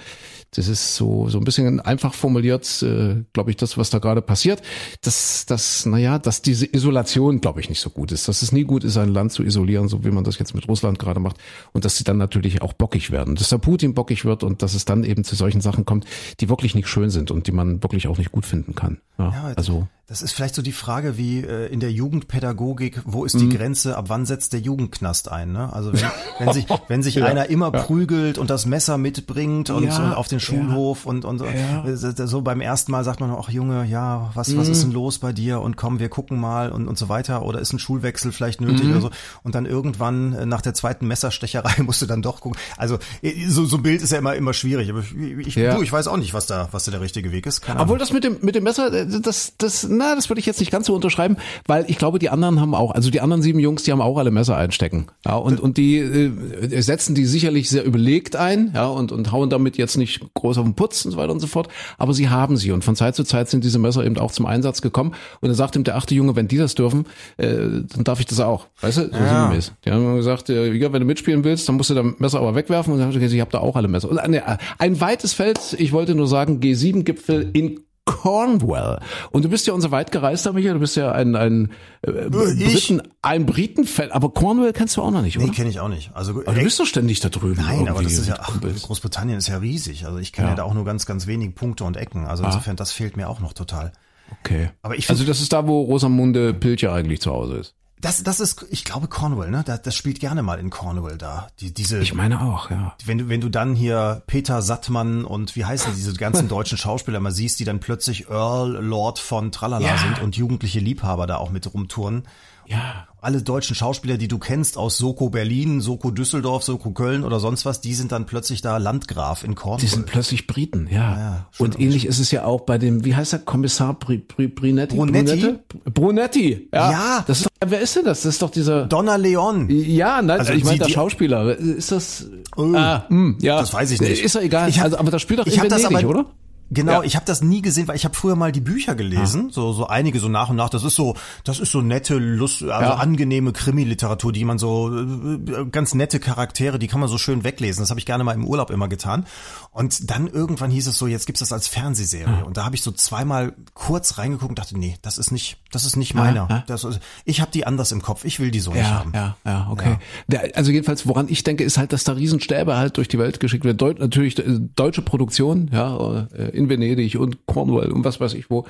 das ist so, so ein bisschen einfach formuliert, äh, glaube ich, das, was da gerade passiert. Dass, dass, naja, dass diese Isolation, glaube ich, nicht so gut ist. Dass es nie gut ist, ein Land zu isolieren, so wie man das jetzt mit Russland gerade macht. Und dass sie dann natürlich auch bockig werden. Dass der Putin bockig wird und dass es dann eben zu solchen Sachen kommt, die wirklich nicht schön sind und die man wirklich auch nicht gut finden kann. Ja, Ja, also. Das ist vielleicht so die Frage wie äh, in der Jugendpädagogik, wo ist die Grenze, ab wann setzt der Jugendknast ein? Ne? Also wenn, wenn sich, wenn sich einer immer prügelt und das Messer mitbringt und, Ja, und auf den Schulhof und, und Ja. äh, so beim ersten Mal sagt man, ach Junge, ja, was, was ist denn los bei dir? Und komm, wir gucken mal und, und so weiter. Oder ist ein Schulwechsel vielleicht nötig oder so. Und dann irgendwann äh, nach der zweiten Messerstecherei musst du dann doch gucken. Also äh, so, so ein Bild ist ja immer, immer schwierig. Aber ich, ich, Ja. du, ich weiß auch nicht, was da, was da der richtige Weg ist. Keine Obwohl Ahnung. das mit dem mit dem Messer, äh, das das na, das würde ich jetzt nicht ganz so unterschreiben, weil ich glaube, die anderen haben auch, also die anderen sieben Jungs, die haben auch alle Messer einstecken. Ja, und, und die äh, setzen die sicherlich sehr überlegt ein, ja, und, und hauen damit jetzt nicht groß auf den Putz und so weiter und so fort. Aber sie haben sie und von Zeit zu Zeit sind diese Messer eben auch zum Einsatz gekommen. Und dann sagt ihm der achte Junge, wenn die das dürfen, äh, dann darf ich das auch. Weißt du? So Ja. sinngemäß. Die haben gesagt, äh, ja, wenn du mitspielen willst, dann musst du das Messer aber wegwerfen. Und dann habe ich gesagt, ich habe da auch alle Messer. Und, äh, ein weites Feld, ich wollte nur sagen, G7-Gipfel in Cornwall. Und du bist ja unser weitgereister, Michael. Du bist ja ein, ein äh, Briten, ein Britenfan. Aber Cornwall kennst du auch noch nicht, oder? Nee, kenne ich auch nicht. Also aber du bist doch ständig da drüben. Nein, aber das ist ja, ach. Großbritannien ist ja riesig. Also ich kenne ja. Ja. da auch nur ganz, ganz wenig Punkte und Ecken. Also insofern, das fehlt mir auch noch total. Okay. Aber ich find- also das ist da, wo Rosamunde Pilcher eigentlich zu Hause ist. Das, das ist, ich glaube Cornwall, ne? Das, das spielt gerne mal in Cornwall da. Die, diese, Ich meine auch, ja. wenn du, wenn du dann hier Peter Sattmann und wie heißen diese ganzen deutschen Schauspieler mal siehst, die dann plötzlich Earl, Lord von Tralala Ja. sind und jugendliche Liebhaber da auch mit rumtouren. Ja. Alle deutschen Schauspieler, die du kennst aus Soko Berlin, Soko Düsseldorf, Soko Köln oder sonst was, die sind dann plötzlich da Landgraf in Cornwall. Die sind plötzlich Briten, ja. Ja, und ähnlich ist es ja auch bei dem, wie heißt der Kommissar Bri, Bri, Brinetti? Brunetti? Brunetti, ja. Ja. Das ist, wer ist denn das? Das ist doch dieser. Donna Leon. Ja, nein, Also ich meine der Schauspieler. Ist das? Oh, ah, hm, ja. das weiß ich nicht. Ist ja egal. Ich hab- also, aber das spielt doch ich in hab das Venedig, aber- oder? Genau, Ja. ich habe das nie gesehen, weil ich habe früher mal die Bücher gelesen, so so einige so nach und nach. Das ist so, das ist so nette, Lust, also Ja. angenehme Krimi-Literatur, die man so äh, ganz nette Charaktere, die kann man so schön weglesen. Das habe ich gerne mal im Urlaub immer getan. Und dann irgendwann hieß es so, jetzt gibt's das als Fernsehserie. Und da habe ich so zweimal kurz reingeguckt und dachte, nee, das ist nicht, das ist nicht meiner. ja. Das ist, ich habe die anders im Kopf. Ich will die so nicht Ja, haben. ja, ja, okay. Der, also jedenfalls, woran ich denke, ist halt, dass da Riesenstäbe halt durch die Welt geschickt werden. Deut natürlich äh, deutsche Produktion, ja, äh, in Venedig und Cornwall und was weiß ich wo.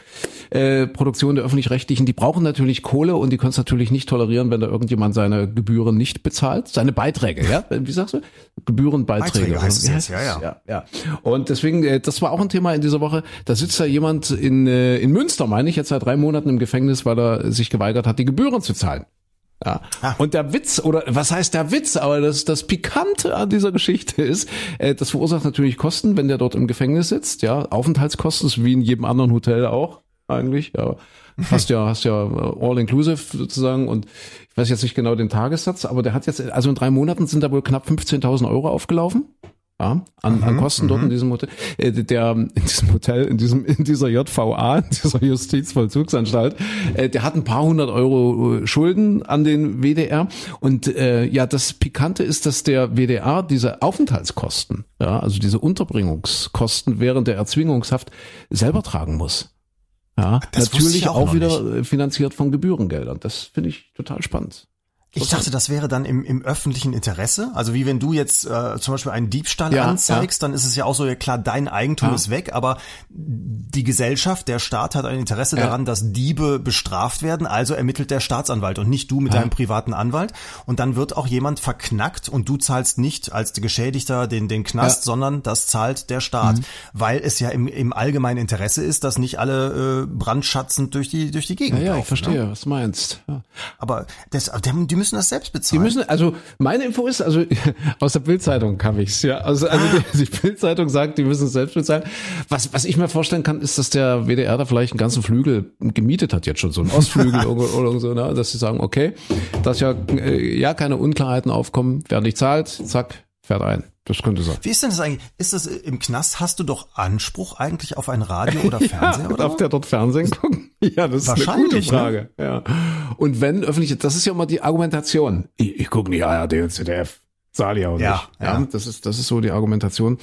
Äh, Produktion der öffentlich-rechtlichen, die brauchen natürlich Kohle und die können es natürlich nicht tolerieren, wenn da irgendjemand seine Gebühren nicht bezahlt, seine Beiträge, ja, wie sagst du? Gebührenbeiträge. Beiträge heißt es jetzt, ja, ja. ja, ja. Und deswegen, äh, das war auch ein Thema in dieser Woche. Da sitzt da jemand in, äh, in Münster, meine ich, jetzt seit drei Monaten im Gefängnis, weil er sich geweigert hat, die Gebühren zu zahlen. Ja. Ah. Und der Witz, oder was heißt der Witz, aber das, das Pikante an dieser Geschichte ist, äh, das verursacht natürlich Kosten, wenn der dort im Gefängnis sitzt, ja, Aufenthaltskosten, ist wie in jedem anderen Hotel auch, eigentlich, ja. Hast ja, hast ja äh, all inclusive sozusagen und ich weiß jetzt nicht genau den Tagessatz, aber der hat jetzt, also in drei Monaten sind da wohl knapp 15.000 Euro aufgelaufen. Ja, an, an Kosten dort in diesem Hotel, äh, der in diesem Hotel, in diesem in dieser JVA, in dieser Justizvollzugsanstalt, äh, der hat ein paar hundert Euro äh, Schulden an den WDR und äh, ja, das Pikante ist, dass der WDR diese Aufenthaltskosten, ja, also diese Unterbringungskosten während der Erzwingungshaft selber tragen muss. Ja, Das natürlich ich auch auch, wieder äh, finanziert von Gebührengeldern. Das finde ich total spannend. Ich dachte, das wäre dann im, im öffentlichen Interesse. Also wie wenn du jetzt äh, zum Beispiel einen Diebstahl Ja, anzeigst, dann ist es ja auch so, ja klar, dein Eigentum Ja. ist weg, aber die Gesellschaft, der Staat hat ein Interesse Ja. daran, dass Diebe bestraft werden, also ermittelt der Staatsanwalt und nicht du mit deinem privaten Anwalt. Und dann wird auch jemand verknackt und du zahlst nicht als Geschädigter den, den Knast, Ja. sondern das zahlt der Staat. Weil es ja im, im allgemeinen Interesse ist, dass nicht alle äh, brandschatzend durch die, durch die Gegend Ja, ja, ich laufen, verstehe, Ne? was meinst. Ja. Aber das, die, die müssen das selbst Die bezahlen. müssen, also meine Info ist, also aus der Bildzeitung kam ich's, ja. Also, also die, die Bildzeitung sagt, die müssen es selbst bezahlen. Was, was ich mir vorstellen kann, ist, dass der WDR da vielleicht einen ganzen Flügel gemietet hat jetzt schon, so einen Ostflügel oder, oder so, ne? dass sie sagen, okay, dass ja, äh, ja keine Unklarheiten aufkommen, wer nicht zahlt, zack, fährt ein. Das könnte sein. Wie ist denn das eigentlich? Ist das äh, im Knast? Hast du doch Anspruch eigentlich auf ein Radio oder Fernseher? Ja, oder? darf der dort Fernsehen gucken? Ja, das ist eine gute ne? Frage. Ja. Und wenn öffentlich, das ist ja immer die Argumentation. Ich, ich gucke nicht ARD und ZDF. Ja auch Ja, nicht. ja. Das ist, das ist so die Argumentation.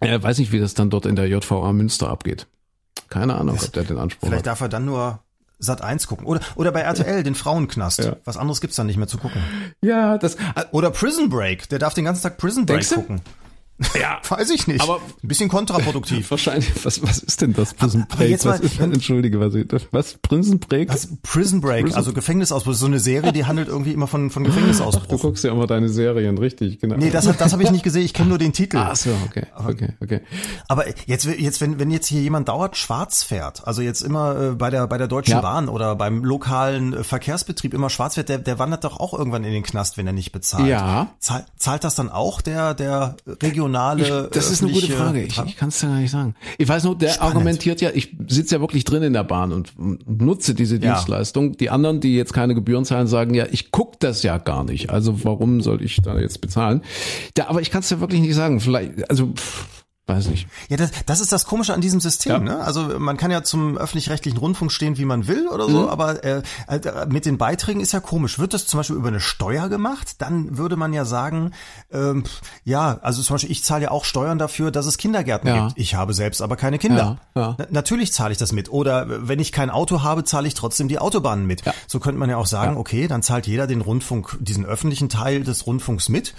Er weiß nicht, wie das dann dort in der JVA Münster abgeht. Keine Ahnung, ob der den Anspruch Vielleicht hat. darf er dann nur Sat 1 gucken. Oder, oder bei RTL, den Frauenknast. Ja. Was anderes gibt's dann nicht mehr zu gucken. Ja, das, Oder Prison Break. Der darf den ganzen Tag Prison Break du? Ja, Weiß ich nicht. Aber- ein bisschen kontraproduktiv. wahrscheinlich, was, was ist denn das Prison aber Break? jetzt mal- Was ist denn, entschuldige, was, ich, was, Prison Break? Das Prison Break, Prison- also Gefängnisausbruch. So eine Serie, die handelt irgendwie immer von, von Du Gefängnisausbruch. guckst ja immer deine Serien, richtig, genau. Nee, das, das habe ich nicht gesehen. Ich kenne nur den Titel. Ach so, okay, okay, okay. Aber jetzt, jetzt wenn, wenn jetzt hier jemand dauernd schwarz fährt, also jetzt immer äh, bei der bei der Deutschen Ja. Bahn oder beim lokalen äh, Verkehrsbetrieb immer schwarz fährt, der, der wandert doch auch irgendwann in den Knast, wenn er nicht bezahlt. Ja. Zahl, zahlt das dann auch der der regionale. Ich, das ist eine gute Frage. Ich, ich kann es ja gar nicht sagen. Ich weiß nur, der Spannend. argumentiert ja, ich sitze ja wirklich drin in der Bahn und nutze diese ja. Dienstleistung. Die anderen, die jetzt keine Gebühren zahlen, sagen ja, ich guck das ja gar nicht. Also warum soll ich da jetzt bezahlen? Ja, aber ich kann es ja wirklich nicht sagen. Vielleicht, also pff, weiß nicht. Ja, das, das ist das Komische an diesem System. Ja. Ne? Also man kann ja zum öffentlich-rechtlichen Rundfunk stehen, wie man will oder so, mhm. aber äh, äh, mit den Beiträgen ist ja komisch. Wird das zum Beispiel über eine Steuer gemacht, dann würde man ja sagen, ähm, ja, also zum Beispiel ich zahle ja auch Steuern dafür, dass es Kindergärten ja. gibt. Ich habe selbst aber keine Kinder. Ja, Na, natürlich zahle ich das mit. Oder wenn ich kein Auto habe, zahle ich trotzdem die Autobahnen mit. So könnte man ja auch sagen, okay, dann zahlt jeder den Rundfunk, diesen öffentlichen Teil des Rundfunks mit.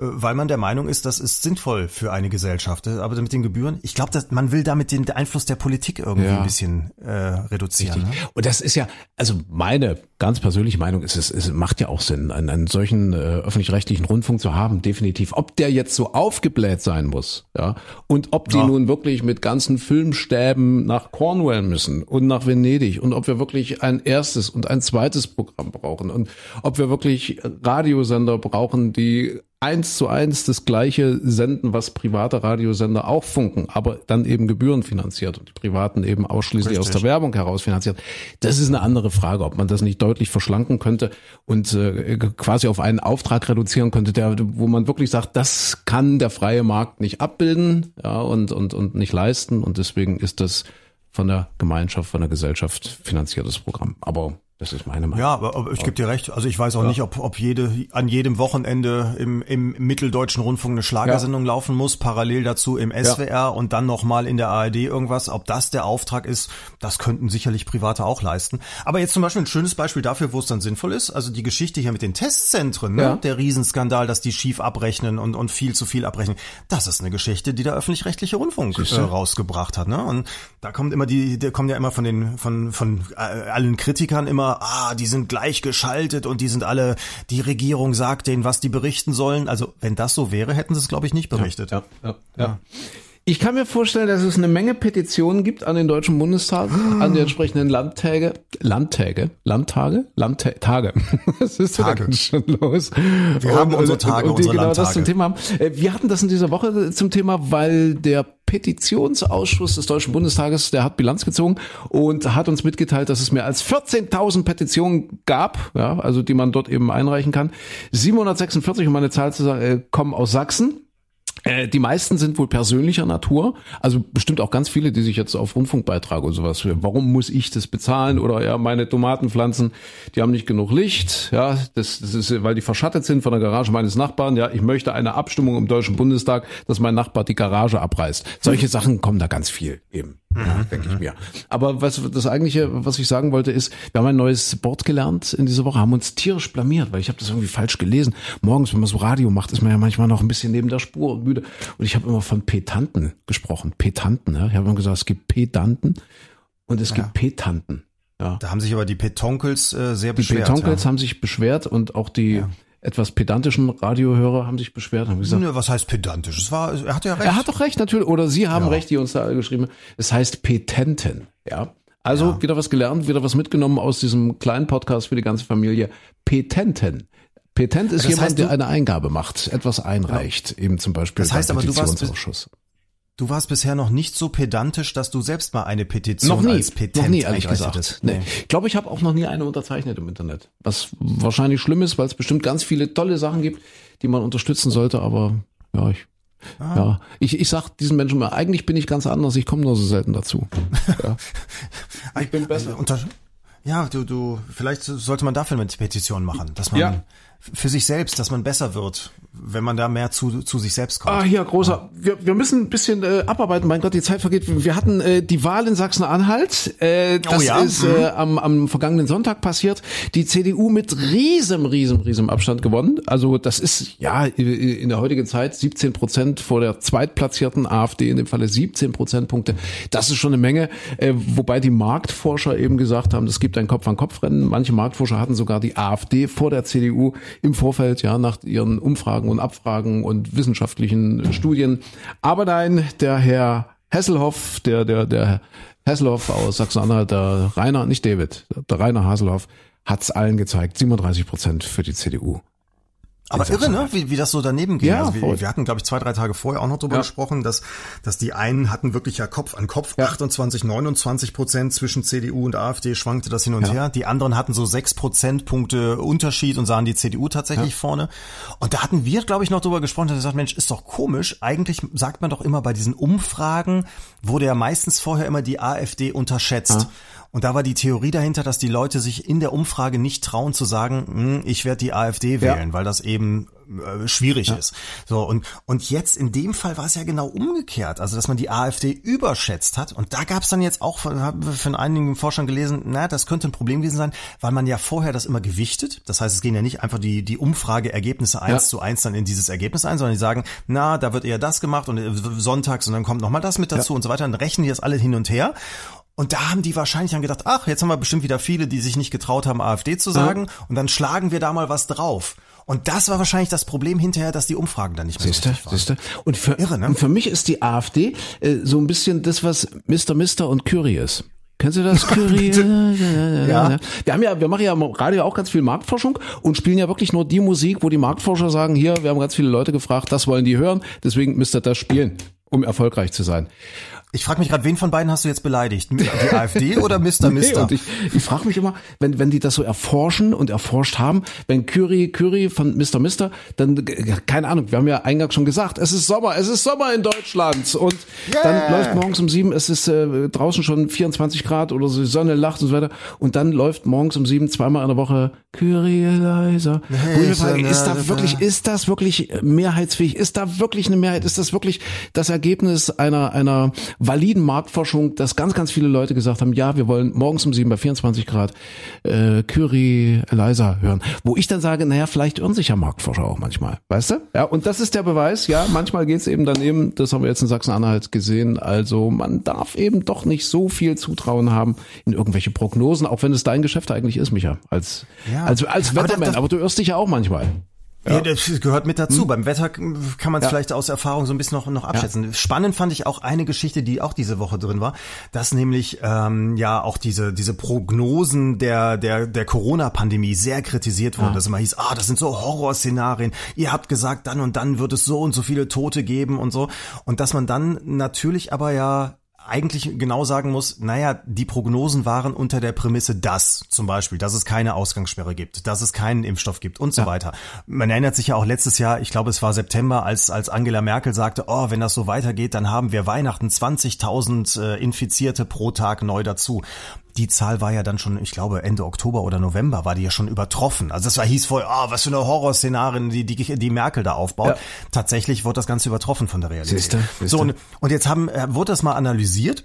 Äh, weil man der Meinung ist, das ist sinnvoll für eine Gesellschaft. Aber mit den Gebühren, ich glaube, man will damit den Einfluss der Politik irgendwie ja. ein bisschen äh, reduzieren. Ne? Und das ist ja, also meine ganz persönliche Meinung ist, es, es macht ja auch Sinn, einen, einen solchen äh, öffentlich-rechtlichen Rundfunk zu haben, definitiv. Ob der jetzt so aufgebläht sein muss, ja, und ob die ja. nun wirklich mit ganzen Filmstäben nach Cornwall müssen und nach Venedig und ob wir wirklich ein erstes und ein zweites Programm brauchen und ob wir wirklich Radiosender brauchen, die eins zu eins das gleiche senden, was private Radiosender auch funken, aber dann eben gebührenfinanziert und die privaten eben ausschließlich Richtig. aus der Werbung heraus finanziert. Das ist eine andere Frage, ob man das nicht deutlich verschlanken könnte und äh, quasi auf einen Auftrag reduzieren könnte, der, wo man wirklich sagt, das kann der freie Markt nicht abbilden ja, und, und, und nicht leisten und deswegen ist das von der Gemeinschaft, von der Gesellschaft finanziertes Programm. Aber das ist meine Meinung. Ja, aber ich gebe dir recht. Also ich weiß auch ja. nicht, ob, ob jede an jedem Wochenende im, im mitteldeutschen Rundfunk eine Schlagersendung ja. laufen muss, parallel dazu im SWR ja. und dann nochmal in der ARD irgendwas. Ob das der Auftrag ist, das könnten sicherlich Private auch leisten. Aber jetzt zum Beispiel ein schönes Beispiel dafür, wo es dann sinnvoll ist. Also die Geschichte hier mit den Testzentren, ne? der Riesenskandal, dass die schief abrechnen und, und viel zu viel abrechnen. Das ist eine Geschichte, die der öffentlich-rechtliche Rundfunk äh, rausgebracht hat. Ne? Und da kommt immer die, der kommt ja immer von den von von äh, allen Kritikern immer ah, die sind gleichgeschaltet und die sind alle, die Regierung sagt denen, was die berichten sollen. Also wenn das so wäre, hätten sie es, glaube ich, nicht berichtet. ja, ja. ja. ja. Ich kann mir vorstellen, dass es eine Menge Petitionen gibt an den Deutschen Bundestag, an die entsprechenden Landtage, Landtage, Landtage, Landtage. Was ist Tage. denn schon los? Wir und, haben unsere Tage, und, und die unsere genau Landtage. das zum Thema haben. Äh, wir hatten das in dieser Woche zum Thema, weil der Petitionsausschuss des Deutschen Bundestages, der hat Bilanz gezogen und hat uns mitgeteilt, dass es mehr als 14.000 Petitionen gab, ja, also die man dort eben einreichen kann. 746, um eine Zahl zu sagen, äh, kommen aus Sachsen. Äh, die meisten sind wohl persönlicher Natur, also bestimmt auch ganz viele, die sich jetzt auf Rundfunkbeitrag und sowas, warum muss ich das bezahlen oder ja, meine Tomatenpflanzen, die haben nicht genug Licht, ja, das, das ist, weil die verschattet sind von der Garage meines Nachbarn, ja, ich möchte eine Abstimmung im Deutschen Bundestag, dass mein Nachbar die Garage abreißt. Solche Sachen kommen da ganz viel eben. Ja, mhm, denke ich mhm. mir. Aber was das eigentliche, was ich sagen wollte, ist, wir haben ein neues Wort gelernt in dieser Woche, haben uns tierisch blamiert, weil ich habe das irgendwie falsch gelesen. Morgens, wenn man so Radio macht, ist man ja manchmal noch ein bisschen neben der Spur und müde. Und ich habe immer von Petanten gesprochen. Petanten, ja. Ich habe immer gesagt, es gibt Pedanten und es ja. gibt Petanten. Ja. Da haben sich aber die Petonkels äh, sehr beschwert. Die Petonkels ja. haben sich beschwert und auch die ja etwas pedantischen Radiohörer haben sich beschwert. Haben gesagt, ne, was heißt pedantisch? Es war, er hat ja recht. Er hat doch recht, natürlich. Oder Sie haben recht, die uns da geschrieben. Es heißt Petenten. Ja. Also wieder was gelernt, wieder was mitgenommen aus diesem kleinen Podcast für die ganze Familie. Petenten. Petent ist das jemand, heißt, der eine Eingabe macht, etwas einreicht, ja. eben zum Beispiel das heißt aber, du warst, Du warst bisher noch nicht so pedantisch, dass du selbst mal eine Petition noch nie, als Petent noch nie, ehrlich gesagt. Hättest. Nee. Ich glaube, ich habe auch noch nie eine unterzeichnet im Internet. Was wahrscheinlich schlimm ist, weil es bestimmt ganz viele tolle Sachen gibt, die man unterstützen sollte, aber ja, ich Ah. Ja, ich, ich sag diesen Menschen mal, eigentlich bin ich ganz anders, ich komme nur so selten dazu. Ja. ich bin besser. Unter, ja, du, du, vielleicht sollte man dafür eine Petition machen, dass man ja. Für sich selbst, dass man besser wird wenn man da mehr zu, zu sich selbst kommt. Ah, hier, großer. Ja. Wir, wir müssen ein bisschen äh, abarbeiten. Mein Gott, die Zeit vergeht. Wir hatten äh, die Wahl in Sachsen-Anhalt. Äh, das oh ja? ist mhm. äh, am, am vergangenen Sonntag passiert. Die CDU mit riesem, riesem, riesem Abstand gewonnen. Also das ist ja in der heutigen Zeit 17 Prozent vor der zweitplatzierten AfD, in dem Falle 17 Prozentpunkte. Das ist schon eine Menge. Äh, wobei die Marktforscher eben gesagt haben, es gibt ein Kopf-an-Kopf-Rennen. Manche Marktforscher hatten sogar die AfD vor der CDU im Vorfeld, ja, nach ihren Umfragen und Abfragen und wissenschaftlichen Studien. Aber nein, der Herr Hesselhoff, der, der, der Hesselhoff aus Sachsen-Anhalt, der Rainer, nicht David, der Rainer Hasselhoff, hat es allen gezeigt, 37 Prozent für die CDU. Aber irre, ne? Wie, wie das so daneben ging. Ja, also wir, wir hatten, glaube ich, zwei, drei Tage vorher auch noch drüber Ja. gesprochen, dass, dass die einen hatten wirklich ja Kopf an Kopf, 28, 29 Prozent zwischen CDU und AfD schwankte das hin und Ja. her. Die anderen hatten so sechs Prozentpunkte Unterschied und sahen die CDU tatsächlich vorne. Und da hatten wir, glaube ich, noch drüber gesprochen, dass wir gesagt, Mensch, ist doch komisch. Eigentlich sagt man doch immer bei diesen Umfragen, wurde ja meistens vorher immer die AfD unterschätzt. Und da war die Theorie dahinter, dass die Leute sich in der Umfrage nicht trauen zu sagen, hm, ich werde die AfD Ja. wählen, weil das eben äh, schwierig ist. So und und jetzt in dem Fall war es ja genau umgekehrt, also dass man die AfD überschätzt hat und da gab es dann jetzt auch von, haben wir von einigen Forschern gelesen, na, das könnte ein Problem gewesen sein, weil man ja vorher das immer gewichtet, das heißt, es gehen ja nicht einfach die die Umfrageergebnisse eins Ja. zu eins dann in dieses Ergebnis ein, sondern die sagen, na, da wird eher das gemacht und äh, sonntags und dann kommt noch mal das mit dazu und so weiter, dann rechnen die das alle hin und her. Und da haben die wahrscheinlich dann gedacht, ach, jetzt haben wir bestimmt wieder viele, die sich nicht getraut haben, AfD zu sagen. Und dann schlagen wir da mal was drauf. Und das war wahrscheinlich das Problem hinterher, dass die Umfragen dann nicht mehr Siehst so du, richtig waren. siehst du? Und für, Irre, ne? und für mich ist die AfD äh, so ein bisschen das, was Mr. Mister und Curie ist. Kennst du das? Curie? Ja. Wir haben ja, wir machen ja im Radio auch ganz viel Marktforschung und spielen ja wirklich nur die Musik, wo die Marktforscher sagen, hier, wir haben ganz viele Leute gefragt, das wollen die hören, deswegen müsst ihr das spielen, um erfolgreich zu sein. Ich frage mich gerade, wen von beiden hast du jetzt beleidigt? Die AfD oder Mr. Nee, Mister? und ich, ich frage mich immer, wenn, wenn die das so erforschen und erforscht haben, wenn Curie, Curie von Mr. Mister, dann, keine Ahnung, wir haben ja eingangs schon gesagt, es ist Sommer, es ist Sommer in Deutschland und dann läuft morgens um sieben, es ist äh, draußen schon 24 Grad oder so, die Sonne lacht und so weiter und dann läuft morgens um sieben zweimal in der Woche Curie leiser. Frage, ist da wirklich, ist das wirklich mehrheitsfähig? Ist da wirklich eine Mehrheit? Ist das wirklich das Ergebnis einer, einer validen Marktforschung, dass ganz, ganz viele Leute gesagt haben, ja, wir wollen morgens um sieben bei 24 Grad äh, Curie Eliza hören. Wo ich dann sage, naja, vielleicht irren sich ja Marktforscher auch manchmal. Weißt du? Ja, und das ist der Beweis, ja, manchmal geht's eben daneben, das haben wir jetzt in Sachsen-Anhalt gesehen. Also man darf eben doch nicht so viel Zutrauen haben in irgendwelche Prognosen, auch wenn es dein Geschäft eigentlich ist, Micha, als, Ja. als, als Aber das- Wetterman. das- Aber du irrst dich ja auch manchmal. Ja. das gehört mit Hm. dazu. Beim Wetter kann man es vielleicht aus Erfahrung so ein bisschen noch, noch abschätzen. Spannend fand ich auch eine Geschichte, die auch diese Woche drin war, dass nämlich ähm, ja auch diese diese Prognosen der der der Corona-Pandemie sehr kritisiert wurden. Dass immer hieß, ah, das sind so Horrorszenarien. Ihr habt gesagt, dann und dann wird es so und so viele Tote geben und so. Und dass man dann natürlich aber ja eigentlich genau sagen muss, naja, die Prognosen waren unter der Prämisse, dass zum Beispiel, dass es keine Ausgangssperre gibt, dass es keinen Impfstoff gibt und so weiter. Man erinnert sich ja auch letztes Jahr, ich glaube es war September, als, als Angela Merkel sagte, oh, wenn das so weitergeht, dann haben wir Weihnachten 20.000 äh, Infizierte pro Tag neu dazu. Die Zahl war ja dann schon, ich glaube, Ende Oktober oder November war die ja schon übertroffen. Also das war, hieß vorher, ah, was für eine Horrorszenarien, die, die, die Merkel da aufbaut. Ja. Tatsächlich wurde das Ganze übertroffen von der Realität. Siehste, siehste. So, und, und jetzt haben, äh, wurde das mal analysiert.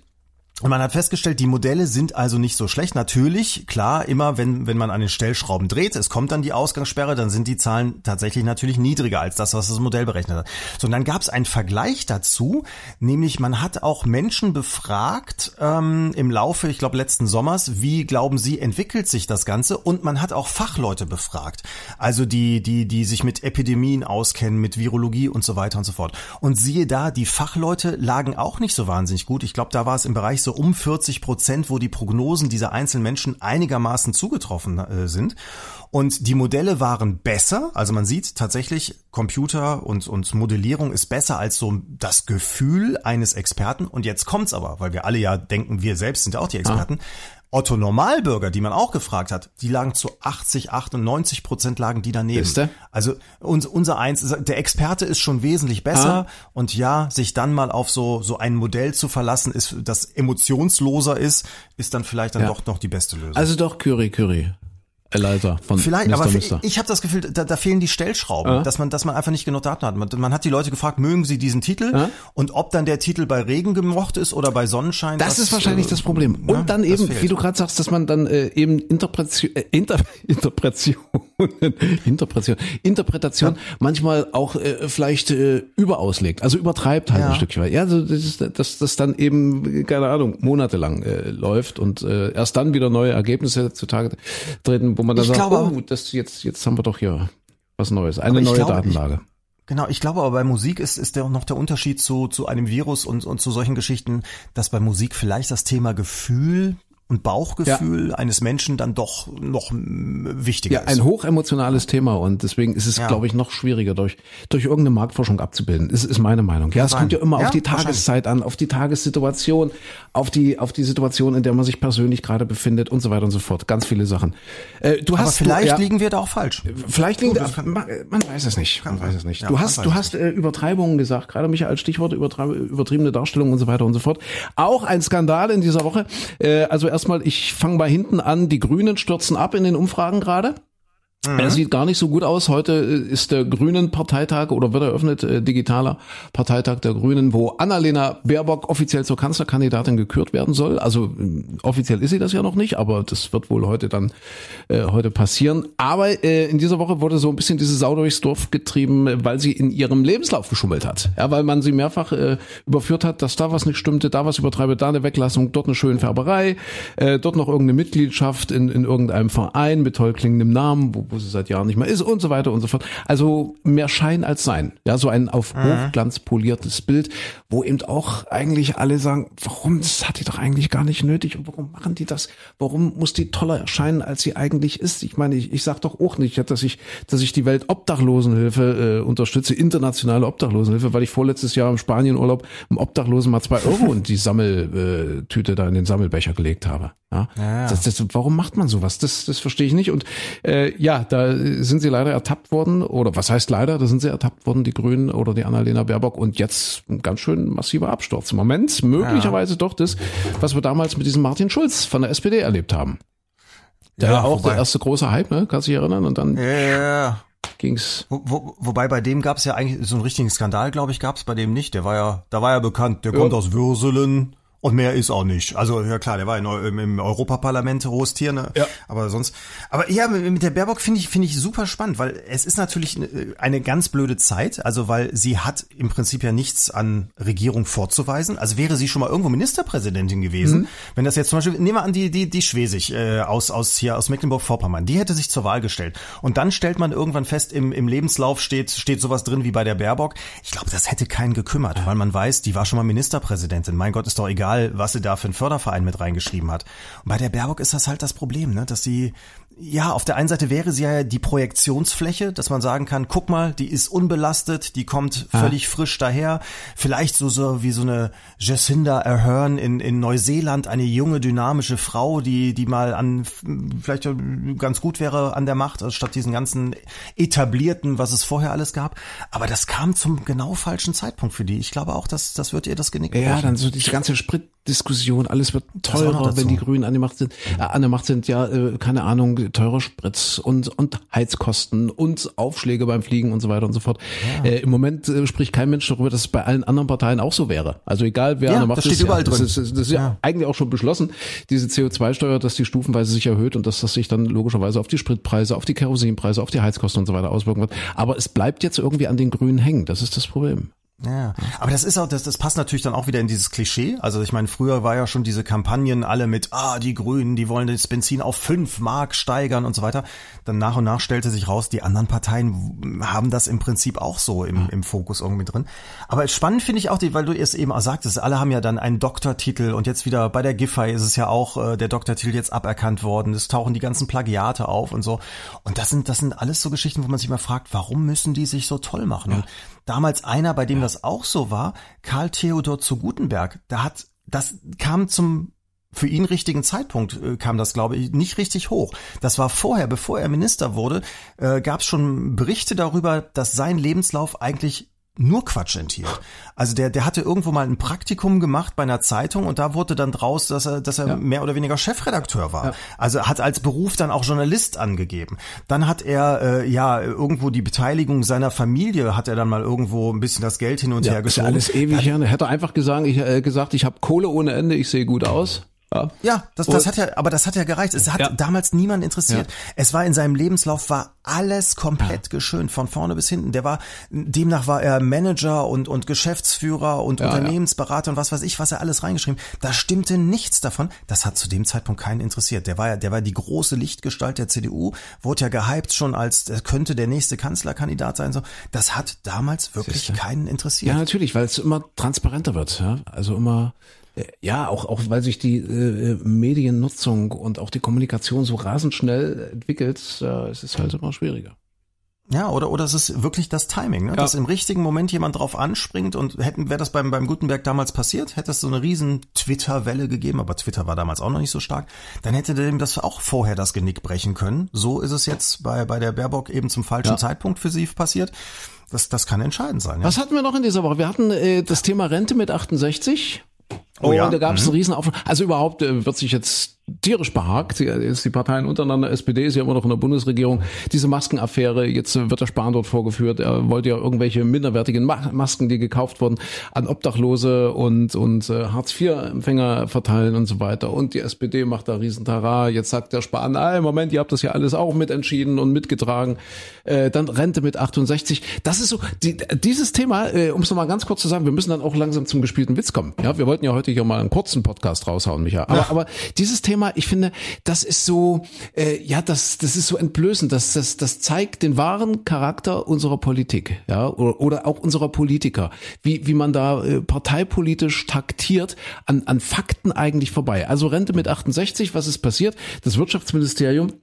Und man hat festgestellt, die Modelle sind also nicht so schlecht. Natürlich, klar, immer wenn, wenn man an den Stellschrauben dreht, es kommt dann die Ausgangssperre, dann sind die Zahlen tatsächlich natürlich niedriger als das, was das Modell berechnet hat. So, und dann gab es einen Vergleich dazu, nämlich man hat auch Menschen befragt ähm, im Laufe, ich glaube, letzten Sommers, wie glauben sie, entwickelt sich das Ganze? Und man hat auch Fachleute befragt. Also die, die, die sich mit Epidemien auskennen, mit Virologie und so weiter und so fort. Und siehe da, die Fachleute lagen auch nicht so wahnsinnig gut. Ich glaube, da war es im Bereich so um 40 Prozent, wo die Prognosen dieser einzelnen Menschen einigermaßen zugetroffen äh, sind. Und die Modelle waren besser. Also man sieht tatsächlich, Computer und, und Modellierung ist besser als so das Gefühl eines Experten. Und jetzt kommt's aber, weil wir alle ja denken, wir selbst sind ja auch die Experten. Otto Normalbürger, die man auch gefragt hat, die lagen zu 80, 98 Prozent lagen die daneben. Siehste? Also uns, unser eins, der Experte ist schon wesentlich besser und ja, sich dann mal auf so so ein Modell zu verlassen, ist das emotionsloser ist, ist dann vielleicht dann Ja. doch noch die beste Lösung. Also doch Curie, Curie. Eliza von Vielleicht, Mr. aber Mister. ich habe das Gefühl, da, da fehlen die Stellschrauben, Ja. dass man, dass man einfach nicht genug Daten hat. Man, man hat die Leute gefragt, mögen sie diesen Titel Ja. und ob dann der Titel bei Regen gemocht ist oder bei Sonnenschein. Das ist wahrscheinlich äh, das Problem. ne, Und dann das eben, wie du gerade sagst, dass man dann äh, eben Interpretation, äh, Inter, Interpretation, Interpretation, Interpretation manchmal auch äh, vielleicht äh, überauslegt, also übertreibt halt Ja. ein Stückchen weit. Ja, so das ist, dass das dann eben keine Ahnung monatelang äh, läuft und äh, erst dann wieder neue Ergebnisse zutage treten, wo man dann Ich sagt, glaube- oh, das jetzt jetzt haben wir doch hier was Neues, eine ich neue glaube, Datenlage. Genau, ich glaube aber bei Musik ist, ist der, noch der Unterschied zu, zu einem Virus und, und zu solchen Geschichten, dass bei Musik vielleicht das Thema Gefühl und Bauchgefühl ja. eines Menschen dann doch noch wichtiger ja, ist. Ja, ein hochemotionales Thema und deswegen ist es, ja. glaube ich, noch schwieriger durch, durch irgendeine Marktforschung abzubilden. Das ist meine Meinung. Ja, es kommt ja immer auf die Tageszeit an, auf die Tagessituation, auf die, auf die Situation, in der man sich persönlich gerade befindet und so weiter und so fort. Ganz viele Sachen. Äh, du hast, Aber vielleicht du, liegen wir da auch falsch. Vielleicht liegen, da, man, man, weiß es nicht. Man weiß es nicht. du hast, du hast äh, Übertreibungen gesagt, gerade Michael Stichwort übertriebene Darstellung und so weiter und so fort. Auch ein Skandal in dieser Woche. Äh, also erstmal, ich fange bei hinten an, die Grünen stürzen ab in den Umfragen gerade. Mhm. Er sieht gar nicht so gut aus. Heute äh, ist der Grünen Parteitag oder wird eröffnet, äh, digitaler Parteitag der Grünen, wo Annalena Baerbock offiziell zur Kanzlerkandidatin gekürt werden soll. Also äh, offiziell ist sie das ja noch nicht, aber das wird wohl heute dann äh, heute passieren. Aber äh, in dieser Woche wurde so ein bisschen diese Sau durchs Dorf getrieben, weil sie in ihrem Lebenslauf geschummelt hat. Ja, weil man sie mehrfach äh, überführt hat, dass da was nicht stimmte, da was übertreibe, da eine Weglassung, dort eine schöne Färberei, äh, dort noch irgendeine Mitgliedschaft in, in irgendeinem Verein mit toll klingendem Namen, wo, wo sie seit Jahren nicht mehr ist und so weiter und so fort. Also mehr Schein als Sein. Ja, so ein auf mhm. Hochglanz poliertes Bild, wo eben auch eigentlich alle sagen, warum, das hat die doch eigentlich gar nicht nötig und warum machen die das? Warum muss die toller erscheinen, als sie eigentlich ist? Ich meine, ich, ich sag doch auch nicht, dass ich, dass ich die Welt Obdachlosenhilfe äh, unterstütze, internationale Obdachlosenhilfe, weil ich vorletztes Jahr im Spanienurlaub im Obdachlosen mal zwei Euro und die Sammeltüte da in den Sammelbecher gelegt habe. Ja, ja. Das, das, warum macht man sowas? Das, das verstehe ich nicht. Und äh, ja, da sind sie leider ertappt worden, oder was heißt leider, da sind sie ertappt worden, die Grünen oder die Annalena Baerbock und jetzt ein ganz schön massiver Absturz. Im Moment möglicherweise ja. doch das, was wir damals mit diesem Martin Schulz von der SPD erlebt haben. Der ja, auch wobei, der erste große Hype, ne? Kannst du dich erinnern? Und dann ja, ging's. Wo, wo, wobei bei dem gab's ja eigentlich so einen richtigen Skandal, glaube ich, gab's bei dem nicht. Der war ja, da war ja bekannt, der ja. kommt aus Würselen und mehr ist auch nicht. Also ja klar, der war in, im Europaparlament Rostier, ne? Ja. Aber sonst. Aber ja, mit der Baerbock finde ich finde ich super spannend, weil es ist natürlich eine ganz blöde Zeit. Also weil sie hat im Prinzip ja nichts an Regierung vorzuweisen. Also wäre sie schon mal irgendwo Ministerpräsidentin gewesen, mhm. wenn das jetzt zum Beispiel nehmen wir an die die die Schwesig äh, aus aus hier aus Mecklenburg-Vorpommern, die hätte sich zur Wahl gestellt und dann stellt man irgendwann fest im im Lebenslauf steht steht sowas drin wie bei der Baerbock. Ich glaube, das hätte keinen gekümmert, weil man weiß, die war schon mal Ministerpräsidentin. Mein Gott, ist doch egal egal, was sie da für einen Förderverein mit reingeschrieben hat. Und bei der Baerbock ist das halt das Problem, ne, dass sie ja, auf der einen Seite wäre sie ja die Projektionsfläche, dass man sagen kann, guck mal, die ist unbelastet, die kommt ah. völlig frisch daher. Vielleicht so, so wie so eine Jacinda Ahern in, in Neuseeland, eine junge, dynamische Frau, die, die mal an, vielleicht ganz gut wäre an der Macht, also statt diesen ganzen etablierten, was es vorher alles gab. Aber das kam zum genau falschen Zeitpunkt für die. Ich glaube auch, dass, das wird ihr das Genick Ja, dann so diese ganze Sprit Diskussion, alles wird teurer, wenn die Grünen an der Macht sind. Äh, an der Macht sind ja, äh, keine Ahnung, teurer Spritz und, und Heizkosten und Aufschläge beim Fliegen und so weiter und so fort. Ja. Äh, Im Moment äh, spricht kein Mensch darüber, dass es bei allen anderen Parteien auch so wäre. Also egal, wer ja, an der Macht das steht ist. Überall ja, drin. Das ist, das ist ja, ja eigentlich auch schon beschlossen, diese CO2-Steuer, dass die stufenweise sich erhöht und dass das sich dann logischerweise auf die Spritpreise, auf die Kerosinpreise, auf die Heizkosten und so weiter auswirken wird. Aber es bleibt jetzt irgendwie an den Grünen hängen. Das ist das Problem. Ja, aber das ist auch, das, das passt natürlich dann auch wieder in dieses Klischee. Also ich meine, früher war ja schon diese Kampagnen alle mit, ah, die Grünen, die wollen das Benzin auf fünf Mark steigern und so weiter. Dann nach und nach stellte sich raus, die anderen Parteien haben das im Prinzip auch so im, im Fokus irgendwie drin. Aber spannend finde ich auch, die, weil du es eben auch sagtest, alle haben ja dann einen Doktortitel und jetzt wieder bei der Giffey ist es ja auch äh, der Doktortitel jetzt aberkannt worden. Es tauchen die ganzen Plagiate auf und so. Und das sind, das sind alles so Geschichten, wo man sich mal fragt, warum müssen die sich so toll machen? Ja. Damals einer, bei dem das auch so war, Karl Theodor zu Gutenberg, da hat, das kam zum für ihn richtigen Zeitpunkt äh, kam das, glaube ich, nicht richtig hoch. Das war vorher, bevor er Minister wurde, äh, gab es schon Berichte darüber, dass sein Lebenslauf eigentlich nur Quatsch enthielt. Also der, der hatte irgendwo mal ein Praktikum gemacht bei einer Zeitung und da wurde dann draus, dass er, dass er ja. mehr oder weniger Chefredakteur war. Ja. Also hat als Beruf dann auch Journalist angegeben. Dann hat er äh, ja irgendwo die Beteiligung seiner Familie, hat er dann mal irgendwo ein bisschen das Geld hin und ja, her geschoben. Ist ja alles ewig. Dann, hätte einfach gesagt, ich, äh, gesagt, ich habe Kohle ohne Ende, ich sehe gut aus. Ja, ja das, das hat ja, aber das hat ja gereicht. Es hat ja. damals niemand interessiert. Ja. Es war in seinem Lebenslauf war alles komplett ja. geschönt, von vorne bis hinten. Der war, demnach war er Manager und, und Geschäftsführer und Unternehmensberater und was weiß ich, was er alles reingeschrieben. Da stimmte nichts davon. Das hat zu dem Zeitpunkt keinen interessiert. Der war ja, der war die große Lichtgestalt der CDU, wurde ja gehypt schon als, er könnte der nächste Kanzlerkandidat sein, so. Das hat damals wirklich keinen interessiert. Ja, natürlich, weil es immer transparenter wird, ja. Also immer, Ja, auch, auch weil sich die äh, Mediennutzung und auch die Kommunikation so rasend schnell entwickelt, äh, es ist halt immer schwieriger. Ja, oder, oder es ist wirklich das Timing, ne? Ja. dass im richtigen Moment jemand drauf anspringt und hätten, wäre das beim, beim Gutenberg damals passiert, hätte es so eine riesen Twitter-Welle gegeben, aber Twitter war damals auch noch nicht so stark, dann hätte dem das auch vorher das Genick brechen können. So ist es jetzt bei, bei der Baerbock eben zum falschen ja. Zeitpunkt für sie passiert. Das, das kann entscheidend sein. Ja. Was hatten wir noch in dieser Woche? Wir hatten äh, das Thema Rente mit 68. Oh, ja. Und da gab es mhm. einen Riesenaufruhr. Also überhaupt äh, wird sich jetzt tierisch behagt. Ist die Parteien untereinander, SPD ist ja immer noch in der Bundesregierung. Diese Maskenaffäre, jetzt wird der Spahn dort vorgeführt. Er wollte ja irgendwelche minderwertigen Masken, die gekauft wurden, an Obdachlose und, und äh, Hartz-IV-Empfänger verteilen und so weiter. Und die SPD macht da Riesentara. Jetzt sagt der Spahn, ah, Moment, ihr habt das ja alles auch mitentschieden und mitgetragen. Äh, dann Rente mit 68. Das ist so, die, dieses Thema, äh, um es nochmal ganz kurz zu sagen, wir müssen dann auch langsam zum gespielten Witz kommen. Ja, wir wollten ja heute hier mal einen kurzen Podcast raushauen, Micha. Aber, ja. aber dieses Thema Thema, ich finde, das ist so, äh, ja, das, das ist so entblößend. Das, das, das zeigt den wahren Charakter unserer Politik, ja, oder, oder auch unserer Politiker, wie, wie man da äh, parteipolitisch taktiert, an, an Fakten eigentlich vorbei. Also Rente mit 68, was ist passiert? Das Wirtschaftsministerium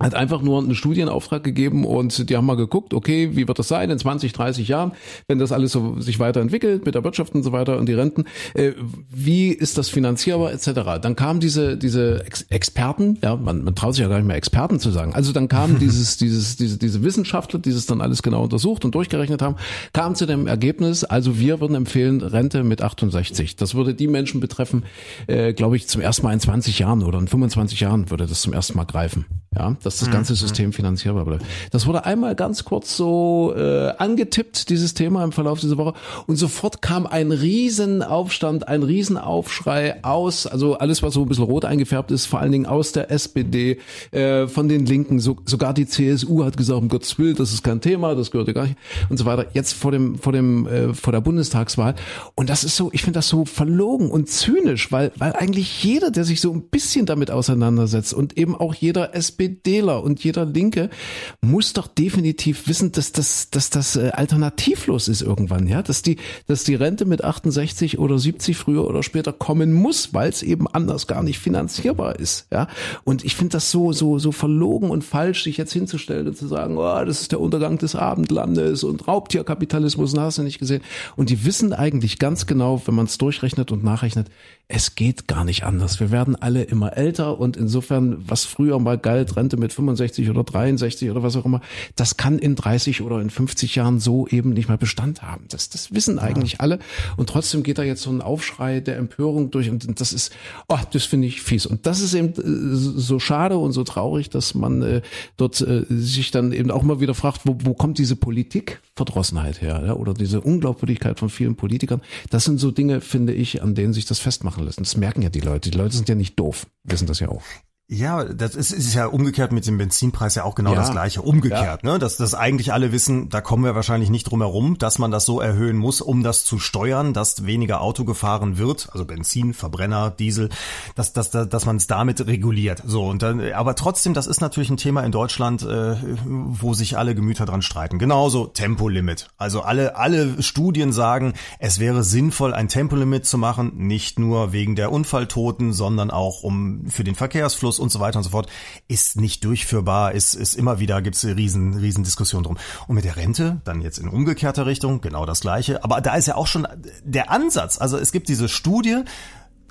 hat einfach nur einen Studienauftrag gegeben und die haben mal geguckt, okay, wie wird das sein in 20, 30 Jahren, wenn das alles so sich weiterentwickelt mit der Wirtschaft und so weiter und die Renten, äh, wie ist das finanzierbar etc. Dann kamen diese diese Ex Experten, ja, man, man traut sich ja gar nicht mehr Experten zu sagen. Also dann kamen dieses dieses diese diese Wissenschaftler, die es dann alles genau untersucht und durchgerechnet haben, kamen zu dem Ergebnis, also wir würden empfehlen Rente mit 68. Das würde die Menschen betreffen, äh, glaube ich, zum ersten Mal in 20 Jahren oder in 25 Jahren würde das zum ersten Mal greifen. Ja, dass das ganze mhm. System finanzierbar bleibt. Das wurde einmal ganz kurz so äh, angetippt, dieses Thema im Verlauf dieser Woche. Und sofort kam ein Riesenaufstand, ein Riesenaufschrei aus, also alles, was so ein bisschen rot eingefärbt ist, vor allen Dingen aus der SPD, äh, von den Linken, so, sogar die CSU hat gesagt, um Gottes Willen, das ist kein Thema, das gehört ja gar nicht und so weiter. Jetzt vor dem, vor dem, äh, vor der Bundestagswahl. Und das ist so, ich finde das so verlogen und zynisch, weil, weil eigentlich jeder, der sich so ein bisschen damit auseinandersetzt und eben auch jeder SPD SPDler und jeder Linke muss doch definitiv wissen, dass das, dass das äh, alternativlos ist irgendwann, ja, dass die, dass die Rente mit 68 oder 70 früher oder später kommen muss, weil es eben anders gar nicht finanzierbar ist, ja. Und ich finde das so, so, so verlogen und falsch, sich jetzt hinzustellen und zu sagen, oh, das ist der Untergang des Abendlandes und Raubtierkapitalismus, und hast du nicht gesehen. Und die wissen eigentlich ganz genau, wenn man es durchrechnet und nachrechnet, es geht gar nicht anders. Wir werden alle immer älter und insofern, was früher mal galt, Rente mit 65 oder 63 oder was auch immer, das kann in 30 oder in 50 Jahren so eben nicht mehr Bestand haben. Das, das wissen eigentlich ja. alle und trotzdem geht da jetzt so ein Aufschrei der Empörung durch und das ist, oh, das finde ich fies. Und das ist eben äh, so schade und so traurig, dass man äh, dort äh, sich dann eben auch mal wieder fragt, wo, wo kommt diese Politikverdrossenheit her ja? oder diese Unglaubwürdigkeit von vielen Politikern. Das sind so Dinge, finde ich, an denen sich das festmacht machen lassen. Das merken ja die Leute. Die Leute sind ja nicht doof, wissen das ja auch. Ja, das ist, ist ja umgekehrt mit dem Benzinpreis ja auch genau ja. das gleiche. Umgekehrt, ja. ne? Dass, dass eigentlich alle wissen, da kommen wir wahrscheinlich nicht drum herum, dass man das so erhöhen muss, um das zu steuern, dass weniger Auto gefahren wird, also Benzin, Verbrenner, Diesel, dass, dass, dass, dass man es damit reguliert. So, und dann, aber trotzdem, das ist natürlich ein Thema in Deutschland, äh, wo sich alle Gemüter dran streiten. Genauso Tempolimit. Also alle, alle Studien sagen, es wäre sinnvoll, ein Tempolimit zu machen, nicht nur wegen der Unfalltoten, sondern auch um für den Verkehrsfluss und so weiter und so fort, ist nicht durchführbar, ist, ist immer wieder, gibt es riesen, riesen Diskussionen drum. Und mit der Rente, dann jetzt in umgekehrter Richtung, genau das Gleiche. Aber da ist ja auch schon der Ansatz. Also es gibt diese Studie,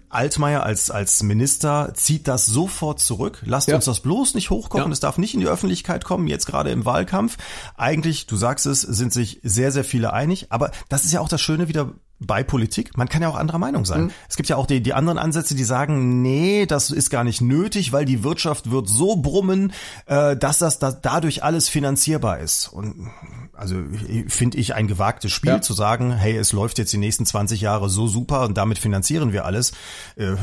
Altmaier als, als Minister zieht das sofort zurück. Lasst ja. uns das bloß nicht hochkochen. Es darf nicht in die Öffentlichkeit kommen, jetzt gerade im Wahlkampf. Eigentlich, du sagst es, sind sich sehr, sehr viele einig. Aber das ist ja auch das Schöne wieder bei Politik. Man kann ja auch anderer Meinung sein. Mhm. Es gibt ja auch die, die anderen Ansätze, die sagen, nee, das ist gar nicht nötig, weil die Wirtschaft wird so brummen, äh, dass das dass dadurch alles finanzierbar ist. Und also finde ich ein gewagtes Spiel ja. zu sagen, hey, es läuft jetzt die nächsten 20 Jahre so super und damit finanzieren wir alles. Äh,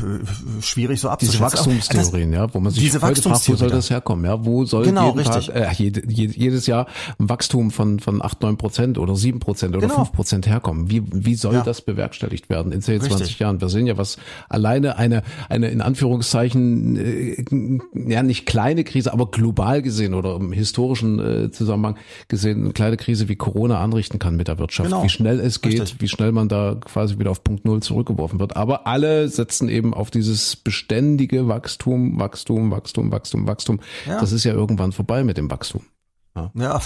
schwierig so abzuschätzen. Diese Wachstumstheorien, das, ja, wo man sich diese heute fragt, wo soll das herkommen? Ja, wo soll genau, jeden richtig. Tag, äh, jede, jedes Jahr ein Wachstum von von acht neun Prozent oder sieben Prozent oder genau. fünf Prozent herkommen? Wie wie soll ja das bewerkstelligt werden in 10, 20 Richtig. Jahren. Wir sehen ja, was alleine eine, eine in Anführungszeichen, äh, ja nicht kleine Krise, aber global gesehen oder im historischen äh, Zusammenhang gesehen, eine kleine Krise wie Corona anrichten kann mit der Wirtschaft. Genau. Wie schnell es geht, Richtig. wie schnell man da quasi wieder auf Punkt Null zurückgeworfen wird. Aber alle setzen eben auf dieses beständige Wachstum, Wachstum, Wachstum, Wachstum, Wachstum. Ja. Das ist ja irgendwann vorbei mit dem Wachstum. Ja,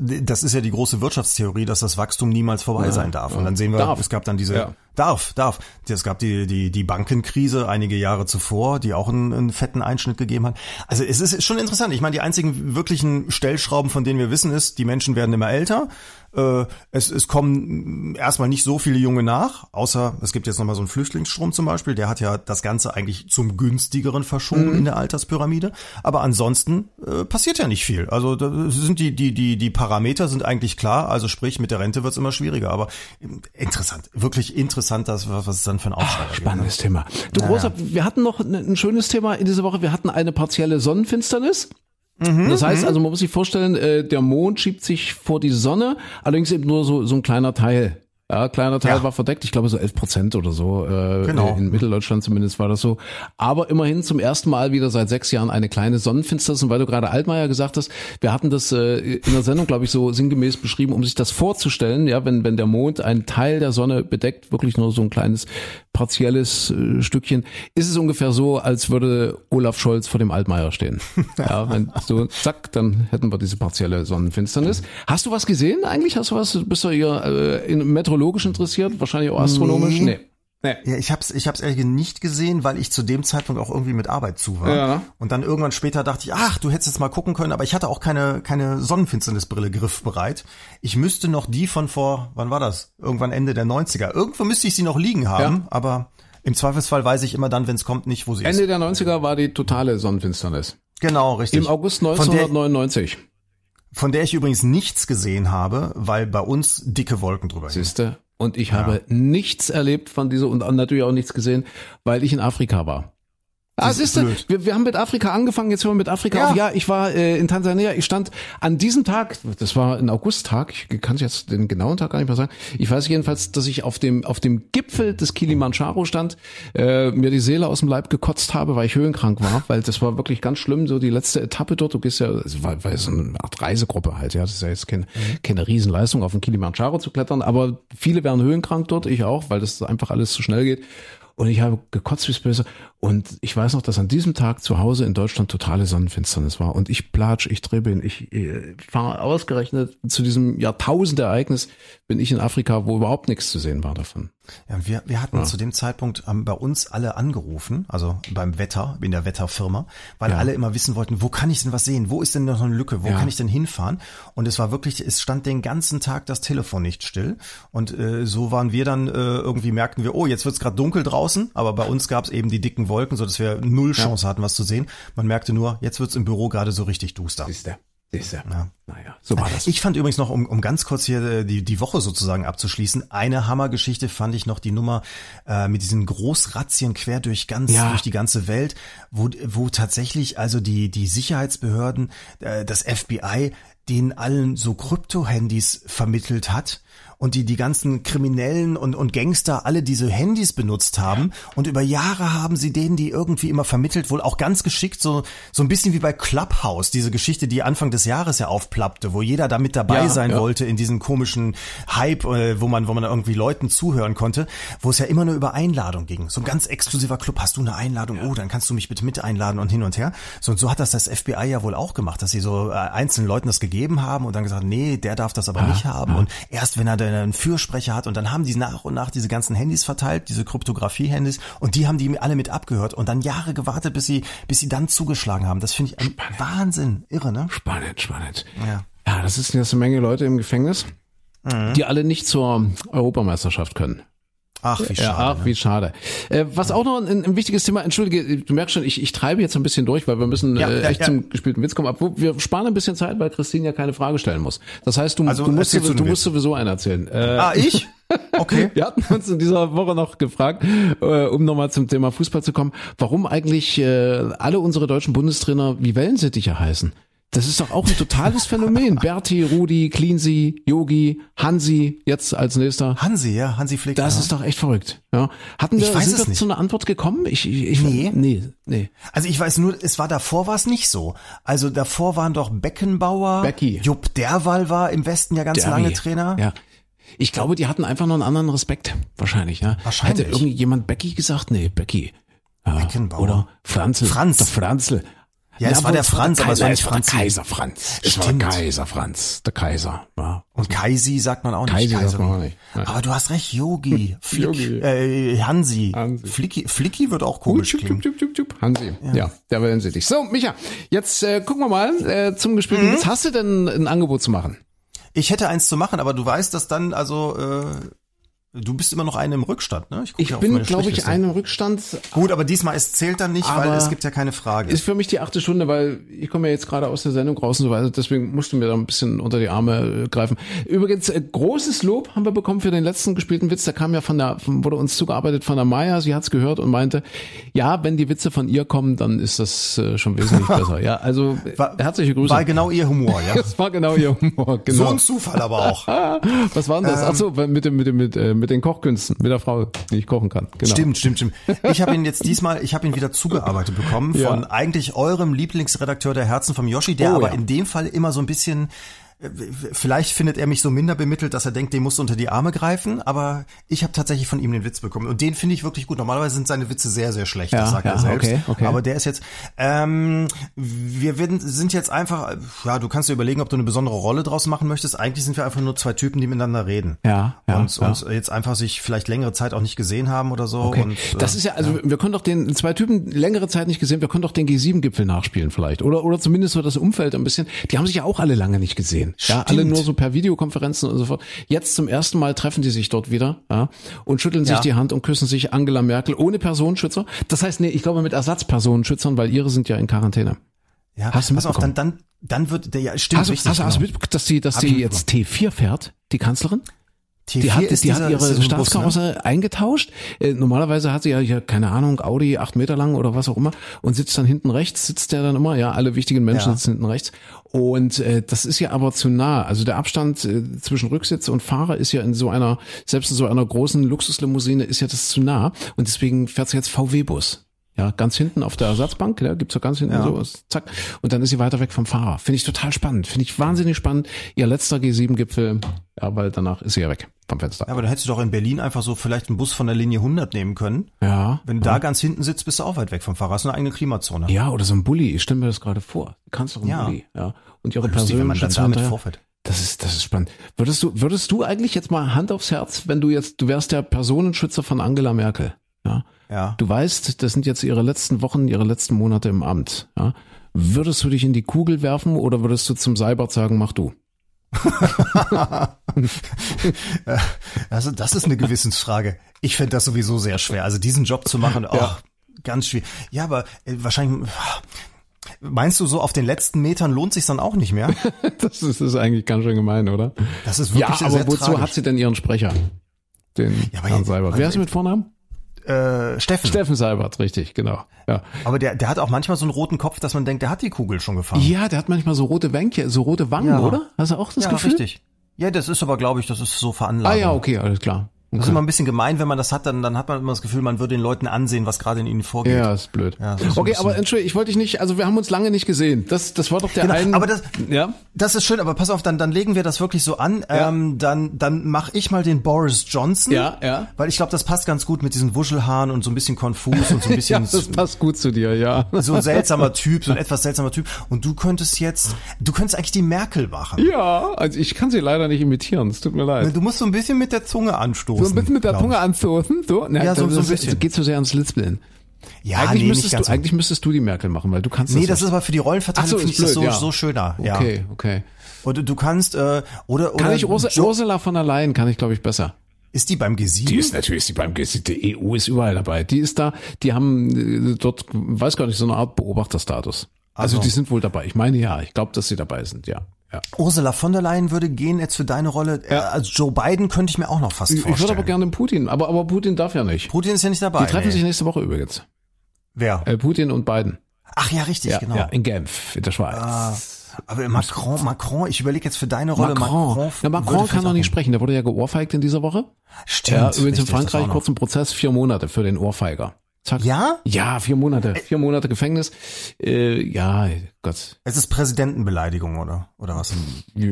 das ist ja die große Wirtschaftstheorie, dass das Wachstum niemals vorbei sein darf. Und dann sehen wir, Darf. es gab dann diese, Ja. Darf, darf. Es gab die, die, die Bankenkrise einige Jahre zuvor, die auch einen, einen fetten Einschnitt gegeben hat. Also es ist schon interessant. Ich meine, die einzigen wirklichen Stellschrauben, von denen wir wissen, ist, die Menschen werden immer älter. Äh, Es, es kommen erstmal nicht so viele Junge nach, außer es gibt jetzt nochmal so einen Flüchtlingsstrom zum Beispiel, der hat ja das Ganze eigentlich zum günstigeren verschoben in der Alterspyramide. Aber ansonsten äh, passiert ja nicht viel. Also da sind die, die, die, die Parameter sind eigentlich klar, also sprich, mit der Rente wird's immer schwieriger. Aber ähm, interessant, wirklich interessant, das, was was es dann für ein Aufschlag gibt. Spannendes Thema. Du Großer, wir hatten noch ein, schönes Thema in dieser Woche. Wir hatten eine partielle Sonnenfinsternis. das heißt also, man muss sich vorstellen, äh, der Mond schiebt sich vor die Sonne, allerdings eben nur so, so ein kleiner Teil. Ja, kleiner Teil Ja. war verdeckt, ich glaube so 11 Prozent oder so. Äh, Genau. In Mitteldeutschland zumindest war das so. Aber immerhin zum ersten Mal wieder seit sechs Jahren eine kleine Sonnenfinsternis. Und weil du gerade Altmaier gesagt hast, wir hatten das äh, in der Sendung, glaube ich, so sinngemäß beschrieben, um sich das vorzustellen, ja, wenn, wenn der Mond einen Teil der Sonne bedeckt, wirklich nur so ein kleines partielles äh, Stückchen, ist es ungefähr so, als würde Olaf Scholz vor dem Altmaier stehen. ja, wenn so zack, dann hätten wir diese partielle Sonnenfinsternis. Hast du was gesehen eigentlich? Hast du was? Bist du hier äh, in, meteorologisch interessiert? Wahrscheinlich auch astronomisch? Nee. Nee. Nee. Ja, ich hab's, ich hab's ehrlich gesagt nicht gesehen, weil ich zu dem Zeitpunkt auch irgendwie mit Arbeit zu war. Ja. Und dann irgendwann später dachte ich, ach, du hättest jetzt mal gucken können, aber ich hatte auch keine, keine Sonnenfinsternisbrille griffbereit. Ich müsste noch die von vor, wann war das? Irgendwann Ende der 90er. Irgendwo müsste ich sie noch liegen haben, Ja. aber im Zweifelsfall weiß ich immer dann, wenn es kommt, nicht, wo sie Ende ist. der 90er war die totale Sonnenfinsternis. Genau, richtig. Im August Von der, 1999. von der ich übrigens nichts gesehen habe, weil bei uns dicke Wolken drüber hingen. Siehste? Und ich habe nichts erlebt von dieser und natürlich auch nichts gesehen, weil ich in Afrika war. Ah, siehste, blöd. wir, wir haben mit Afrika angefangen, jetzt hören wir mit Afrika Ja. auf. Ja, ich war äh, in Tansania, ich stand an diesem Tag, das war ein Augusttag, ich kann jetzt den genauen Tag gar nicht mehr sagen. Ich weiß jedenfalls, dass ich auf dem auf dem Gipfel des Kilimanjaro stand, äh, mir die Seele aus dem Leib gekotzt habe, weil ich höhenkrank war, weil das war wirklich ganz schlimm, so die letzte Etappe dort, du gehst ja, es war, war so eine Art Reisegruppe halt, ja, das ist ja jetzt kein, keine Riesenleistung, auf den Kilimanjaro zu klettern, aber viele werden höhenkrank dort, ich auch, weil das einfach alles zu schnell geht. Und ich habe gekotzt wie's böse. Und ich weiß noch, dass an diesem Tag zu Hause in Deutschland totale Sonnenfinsternis war. Und ich platsch, ich dribbeln, ich äh, fahre ausgerechnet zu diesem Jahrtausendereignis bin ich in Afrika, wo überhaupt nichts zu sehen war davon. Ja, wir, wir hatten zu dem Zeitpunkt haben bei uns alle angerufen, also beim Wetter, in der Wetterfirma, weil Ja. alle immer wissen wollten, wo kann ich denn was sehen? Wo ist denn noch eine Lücke? Wo Ja. kann ich denn hinfahren? Und es war wirklich, es stand den ganzen Tag das Telefon nicht still. Und äh, so waren wir dann, äh, irgendwie merkten wir, oh, jetzt wird's gerade dunkel draußen, aber bei uns gab's eben die dicken Wolken, so dass wir null Chance hatten, was zu sehen. Man merkte nur, jetzt wird's im Büro gerade so richtig duster. Siehst du? Siehst? Ja. Naja, so war das. Ich fand übrigens noch, um, um ganz kurz hier äh, die, die Woche sozusagen abzuschließen, eine Hammergeschichte fand ich noch die Nummer äh, mit diesen Großrazzien quer durch ganz Ja. durch die ganze Welt, wo, wo tatsächlich also die, die Sicherheitsbehörden, äh, das FBI, denen allen so Krypto-Handys vermittelt hat und die die ganzen Kriminellen und, und Gangster alle diese Handys benutzt haben und über Jahre haben sie denen die irgendwie immer vermittelt, wohl auch ganz geschickt, so, so ein bisschen wie bei Clubhouse, diese Geschichte, die Anfang des Jahres ja aufplappte, wo jeder da mit dabei Ja, sein ja. wollte in diesem komischen Hype, äh, wo man, wo man irgendwie Leuten zuhören konnte, wo es ja immer nur über Einladung ging. So ein ganz exklusiver Club, hast du eine Einladung? Oh, dann kannst du mich bitte mit einladen und hin und her. So und so hat das das FBI ja wohl auch gemacht, dass sie so äh, einzelnen Leuten das gegeben haben und dann gesagt, nee, der darf das aber nicht haben und erst wenn er dann einen Fürsprecher hat und dann haben die nach und nach diese ganzen Handys verteilt, diese Kryptographie-Handys und die haben die alle mit abgehört und dann Jahre gewartet, bis sie, bis sie dann zugeschlagen haben. Das finde ich ein Wahnsinn, irre, ne? Spannend, spannend. Ja. Ja, das ist jetzt eine Menge Leute im Gefängnis, die alle nicht zur Europameisterschaft können. Ach, wie schade. Ja, ach, ne? wie schade. Äh, was auch noch ein, ein wichtiges Thema, entschuldige, du merkst schon, ich, ich treibe jetzt ein bisschen durch, weil wir müssen Ja, äh, echt ja. zum gespielten Witz kommen. Aber wir sparen ein bisschen Zeit, weil Christine ja keine Frage stellen muss. Das heißt, du, Also, du, musst, du du musst sowieso einen erzählen. Äh, Ah, ich? Okay. wir hatten uns in dieser Woche noch gefragt, äh, um nochmal zum Thema Fußball zu kommen, warum eigentlich äh, alle unsere deutschen Bundestrainer wie Wellensittiche heißen. Das ist doch auch ein totales Phänomen. Berti, Rudi, Cleansy, Yogi, Hansi, jetzt als nächster. Hansi, ja, Hansi Flick. Das ja. ist doch echt verrückt. Ja. Hatten wir, Ich weiß sind wir nicht. zu einer Antwort gekommen? Ich, ich, ich Nee. nee, nee. Also ich weiß nur, es war davor war es nicht so. Also davor waren doch Beckenbauer, Becky. Jupp Derwal war im Westen ja ganz Derby. lange Trainer. Ja. Ich glaube, die hatten einfach noch einen anderen Respekt. Wahrscheinlich, ja. Wahrscheinlich. Hätte irgendjemand Becky gesagt? Nee, Becky. Ja, Beckenbauer. Oder Franzl. Franz. Der Franzl. Ja, es war der Franz, der aber es war nicht war der Kaiser Franz. Es war Stimmt. Kaiser Franz. Der Kaiser. Ja. Und Kaisi sagt man auch nicht. Kaisi sagt man auch nicht. Ja. Aber du hast recht, Yogi, Flick, Yogi. Äh, Hansi. Hansi. Flicky, Flicky wird auch komisch klingen. Hansi. Ja. der werden sie dich. So, Micha, jetzt äh, gucken wir mal äh, zum gespielten Mhm. Witz. Hast du denn ein Angebot zu machen? Ich hätte eins zu machen, aber du weißt, dass dann, also, äh, du bist immer noch einen im Rückstand, ne? Ich auf bin, glaube ich, Strichliste. einem Rückstand. Gut, aber diesmal, es zählt dann nicht, weil es gibt ja keine Frage. Ist für mich die achte Stunde, weil ich komme ja jetzt gerade aus der Sendung raus und so weiter, deswegen musst du mir da ein bisschen unter die Arme äh, greifen. Übrigens, äh, großes Lob haben wir bekommen für den letzten gespielten Witz, der kam ja von der, von, wurde uns zugearbeitet von der Maya, sie hat's gehört und meinte, ja, wenn die Witze von ihr kommen, dann ist das äh, schon wesentlich besser. Ja, also War- herzliche Grüße. War genau ihr Humor, ja. das war genau ihr Humor, So genau. ein Zufall aber auch. Was war denn das? Ach so, mit dem, mit dem, mit, äh, mit den Kochkünsten, mit der Frau, die ich kochen kann. Genau. Stimmt, stimmt, stimmt. Ich habe ihn jetzt diesmal, ich habe ihn wieder zugearbeitet bekommen Ja. von eigentlich eurem Lieblingsredakteur der Herzen vom Yoshi, der Oh, aber ja. in dem Fall immer so ein bisschen Vielleicht findet er mich so minder bemittelt, dass er denkt, dem musst du unter die Arme greifen, aber ich habe tatsächlich von ihm den Witz bekommen und den finde ich wirklich gut. Normalerweise sind seine Witze sehr, sehr schlecht, Ja, das sagt ja, er selbst. okay, okay. Aber der ist jetzt, ähm, wir werden, sind jetzt einfach, ja, du kannst dir überlegen, ob du eine besondere Rolle draus machen möchtest. Eigentlich sind wir einfach nur zwei Typen, die miteinander reden. Ja, ja, und, ja. und jetzt einfach sich vielleicht längere Zeit auch nicht gesehen haben oder so. Okay. Und, das äh, ist ja, also wir können doch den zwei Typen längere Zeit nicht gesehen, wir können doch den G7-Gipfel nachspielen vielleicht. Oder, oder zumindest so das Umfeld ein bisschen. Die haben sich ja auch alle lange nicht gesehen. Ja, alle nur so per Videokonferenzen und so fort. Jetzt zum ersten Mal treffen die sich dort wieder, ja, und schütteln sich Ja. die Hand und küssen sich Angela Merkel ohne Personenschützer. Das heißt, nee, ich glaube mit Ersatzpersonenschützern, weil ihre sind ja in Quarantäne. Ja, Hast du pass auf, dann, dann, dann wird der, ja, stimmt, Hast richtig. hast, du- hast du genau. mitbekommen, dass die, dass Hab die jetzt T4 fährt, die Kanzlerin? T4 Die hat, die hat dieser- ist ihre ne? Staatskarosse eingetauscht. Äh, normalerweise hat sie ja hier, keine Ahnung, Audi, acht Meter lang oder was auch immer und sitzt dann hinten rechts, sitzt der dann immer, ja, alle wichtigen Menschen Ja. sitzen hinten rechts. Und äh, das ist ja aber zu nah. Also der Abstand äh, zwischen Rücksitz und Fahrer ist ja in so einer, selbst in so einer großen Luxuslimousine ist ja das zu nah. Und deswegen fährt sie jetzt VW-Bus. Ja, ganz hinten auf der Ersatzbank, ja, gibt's so ganz hinten Ja. so, zack. Und dann ist sie weiter weg vom Fahrer. Finde ich total spannend. Finde ich wahnsinnig spannend. Ihr letzter G7-Gipfel, ja, weil danach ist sie ja weg vom Fenster. Ja, aber dann hättest du doch in Berlin einfach so vielleicht einen Bus von der Linie 100 nehmen können. Ja. Wenn du da ganz hinten sitzt, bist du auch weit weg vom Fahrer. Hast eine eigene Klimazone. Ja, oder so ein Bulli. Ich stelle mir das gerade vor. Kanzlerin Ja. Bulli. Ja. Und ihre Lustig, wenn man dann damit vorfährt. Das ist, das ist spannend. Würdest du, würdest du eigentlich jetzt mal Hand aufs Herz, wenn du jetzt, du wärst der Personenschützer von Angela Merkel. Ja. Ja. Du weißt, das sind jetzt ihre letzten Wochen, ihre letzten Monate im Amt. Ja. Würdest du dich in die Kugel werfen oder würdest du zum Seibert sagen, mach du? Also das ist eine Gewissensfrage. Ich fände das sowieso sehr schwer. Also diesen Job zu machen, oh, ganz schwierig. Ja, aber äh, wahrscheinlich. Meinst du so auf den letzten Metern lohnt sich dann auch nicht mehr? Das ist, das ist eigentlich ganz schön gemein, oder? Das ist wirklich Ja, sehr, aber sehr wozu tragisch. hat sie denn ihren Sprecher? Den Ja, Herrn Seibert. Wer ist mit Vornamen? Äh, Steffen. Steffen Seibert, richtig, genau. Ja. Aber der, der hat auch manchmal so einen roten Kopf, dass man denkt, der hat die Kugel schon gefahren. ja, der hat manchmal so rote Wänkchen, so rote Wangen, Ja. oder? Hast du auch das ja, Gefühl? richtig. Ja, das ist aber, glaube ich, das ist so veranlagt. Ah ja, okay, alles klar. Das ist immer ein bisschen gemein, wenn man das hat, dann, dann hat man immer das Gefühl, man würde den Leuten ansehen, was gerade in ihnen vorgeht. Ja, ist blöd. Ja, das ist okay, aber Entschuldigung, ich wollte dich nicht, also wir haben uns lange nicht gesehen. Das, das war doch der Genau, ein. aber das- ja. Das ist schön, aber pass auf, dann, dann legen wir das wirklich so an. Ja. Ähm, dann dann mache ich mal den Boris Johnson. Ja, ja. Weil ich glaube, das passt ganz gut mit diesen Wuschelhaaren und so ein bisschen konfus und so ein Ja, bisschen das passt gut zu dir, ja. so ein seltsamer Typ, so ein etwas seltsamer Typ. Und du könntest jetzt, du könntest eigentlich die Merkel machen. Ja, also ich kann sie leider nicht imitieren, es tut mir leid. Du musst so ein bisschen mit der Zunge anstoßen. So ein bisschen mit der Zunge anstoßen, so? Na, Ja, so- das so ein ist- bisschen. Geht so sehr ans Lispeln. Ja, eigentlich nee, müsstest du, so. eigentlich müsstest du die Merkel machen, weil du kannst Nee, das das ist aber für die Rollenverteilung so, finde ist ich das blöd, so, ja. so schöner. Ja. Okay, okay. Oder du kannst, äh, oder, oder Kann ich Ursa Jo- Ursula von der Leyen, kann ich glaube ich besser. ist die beim G7? Die ist natürlich die beim GC, die EU ist überall dabei. Die ist da, die haben äh, dort, weiß gar nicht, so eine Art Beobachterstatus. Also Also. die sind wohl dabei. Ich meine ja, ich glaube, dass sie dabei sind, ja. Ja. Ursula von der Leyen würde gehen jetzt für deine Rolle. Äh, als Joe Biden könnte ich mir auch noch fast Ich, ich vorstellen. würde aber gerne Putin, aber, aber Putin darf ja nicht. Putin ist ja nicht dabei. Die treffen nee. sich nächste Woche übrigens. Wer? Äh, Putin und Biden. Ach ja, richtig, Ja, genau. ja, in Genf, in der Schweiz. Ah, Aber Macron, Macron, ich überlege jetzt für deine Rolle Macron. Macron. Ja, Macron kann doch nicht sprechen. Der wurde ja geohrfeigt in dieser Woche. Stimmt. Ja, übrigens in richtig, das Frankreich noch. kurzen Prozess, vier Monate für den Ohrfeiger. Zack. Ja? Ja, vier Monate. Vier Monate Gefängnis. Äh, ja, Gott. Es ist Präsidentenbeleidigung, oder? Oder was? Ja,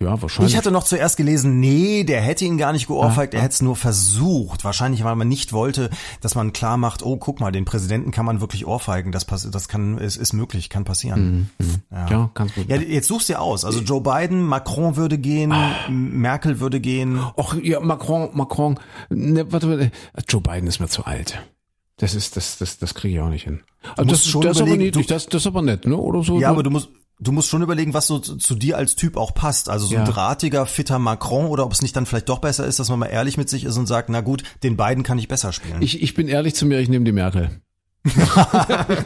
ja, wahrscheinlich. Ich hatte noch zuerst gelesen, nee, der hätte ihn gar nicht geohrfeigt, er hätte es nur versucht. Wahrscheinlich, weil man nicht wollte, dass man klar macht, oh, guck mal, den Präsidenten kann man wirklich ohrfeigen. Das, pass- das kann, ist, ist möglich, kann passieren. ja, kannst du. Ja, jetzt suchst du aus. Also Joe Biden, Macron würde gehen, Ah. Merkel würde gehen. Och, ja, Macron, Macron. Ne, warte, warte. Joe Biden ist mir zu alt. Das ist, das, das, das kriege ich auch nicht hin. Also das, schon das ist aber niedlich, du- das, das ist aber nett, ne? Oder so. Ja, so. aber du musst, du musst schon überlegen, was so zu, zu dir als Typ auch passt. Also so ein Ja. drahtiger, fitter Macron oder ob es nicht dann vielleicht doch besser ist, dass man mal ehrlich mit sich ist und sagt, na gut, den beiden kann ich besser spielen. Ich, ich bin ehrlich zu mir, ich nehme die Merkel.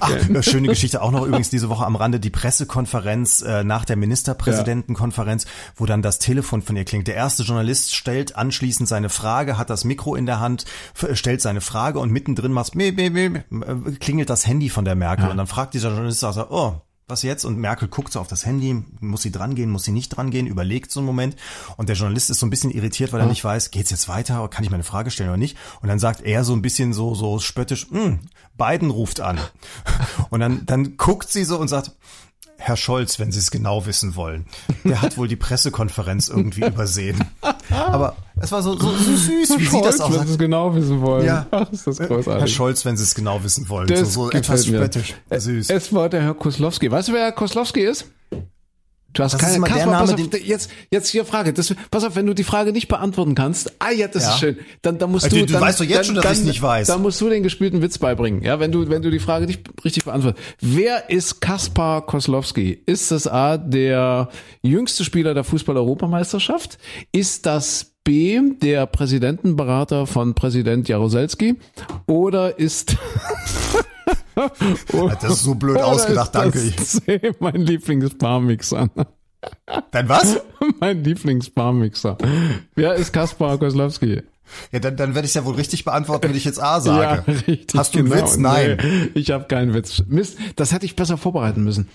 Ach, äh, schöne Geschichte auch noch übrigens diese Woche am Rande, die Pressekonferenz äh, nach der Ministerpräsidentenkonferenz, wo dann das Telefon von ihr klingt. Der erste Journalist stellt anschließend seine Frage, hat das Mikro in der Hand, f- stellt seine Frage und mittendrin meh, äh, klingelt das Handy von der Merkel. Und dann fragt dieser Journalist, er, oh, was jetzt? Und Merkel guckt so auf das Handy, muss sie dran gehen, muss sie nicht dran gehen, überlegt so einen Moment. Und der Journalist ist so ein bisschen irritiert, weil er nicht weiß, geht's jetzt weiter, kann ich meine Frage stellen oder nicht? Und dann sagt er so ein bisschen so, so spöttisch, hm, Biden ruft an. Und dann, dann guckt sie so und sagt, Herr Scholz, wenn Sie es genau wissen wollen. Der hat wohl die Pressekonferenz irgendwie übersehen. Aber es war so, so, so süß, wie sie das auch wenn. Sie es genau wissen wollen. Ja. Ach, ist das großartig. Herr Scholz, wenn Sie es genau wissen wollen. Das so so etwas spöttisch. Süß. Es war der Herr Koslowski. Weißt du, wer Herr Koslowski ist? Du hast Das ist keine immer der Name, auf, jetzt, jetzt hier Frage. Das, pass auf, wenn du die Frage nicht beantworten kannst, ah ja, das Ja. ist schön. Dann, dann musst Also du, du- dann, weißt doch jetzt dann, schon, dass dann, ich's nicht weiß. Dann musst du den gespielten Witz beibringen. Ja, wenn du, wenn du die Frage nicht richtig beantwortest. Wer ist Kaspar Koslowski? Ist das A, der jüngste Spieler der Fußball-Europameisterschaft? Ist das B, der Präsidentenberater von Präsident Jaroselski? Oder ist Das ist so blöd ausgedacht, danke. Das C, mein Lieblingsbarmixer. Dann was? mein Lieblingsbarmixer. Wer ist Kaspar Koslowski? Ja, dann, dann werde ich ja wohl richtig beantworten, wenn ich jetzt A sage. Ja, richtig. Hast du einen genau. Witz? Nein. Nee, ich habe keinen Witz. Mist, das hätte ich besser vorbereiten müssen.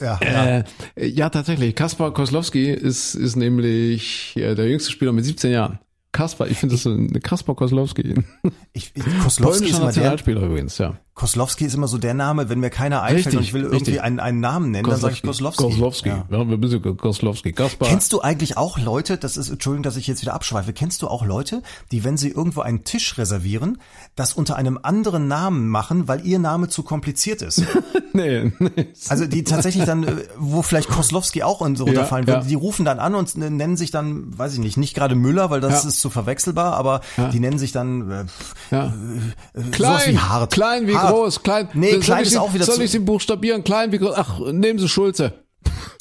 Ja, ja. Äh, ja, tatsächlich. Kaspar Koslowski ist, ist nämlich der jüngste Spieler mit 17 Jahren. Kaspar, ich finde das so eine Kaspar Koslowski. Ich, ich, Koslowski, ist Polnischer immer der, Nationalspieler übrigens, ja. Koslowski ist immer so der Name, wenn mir keiner einfällt Richtig, und ich will irgendwie richtig. einen, einen Namen nennen, dann sage ich Koslowski. Koslowski. Ja. Ja, wir müssen Koslowski. Kaspar. Kennst du eigentlich auch Leute, das ist, Entschuldigung, dass ich jetzt wieder abschweife, kennst du auch Leute, die, wenn sie irgendwo einen Tisch reservieren, das unter einem anderen Namen machen, weil ihr Name zu kompliziert ist? nee, nee. Also die tatsächlich dann, äh, wo vielleicht Koslowski auch in so Ja, runterfallen würde, ja. die rufen dann an und nennen sich dann, weiß ich nicht, nicht gerade Müller, weil das Ja. ist zu verwechselbar, aber die nennen sich dann äh, Ja. sowas Klein, wie Hart. klein wie Hart. Groß, klein. Nee, Soll klein ist sie, auch wieder Soll zu- ich sie buchstabieren? Klein wie groß? Ach, nehmen Sie Schulze.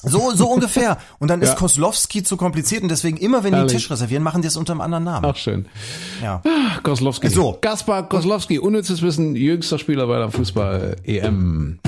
So, so ungefähr. Und dann ist Ja. Koslowski zu kompliziert und deswegen immer, wenn die einen. Tisch reservieren, machen die es unter einem anderen Namen. Ach, schön. Ja. Koslowski. So. Gaspar Koslowski, unnützes Wissen, jüngster Spieler bei der Fußball-EM.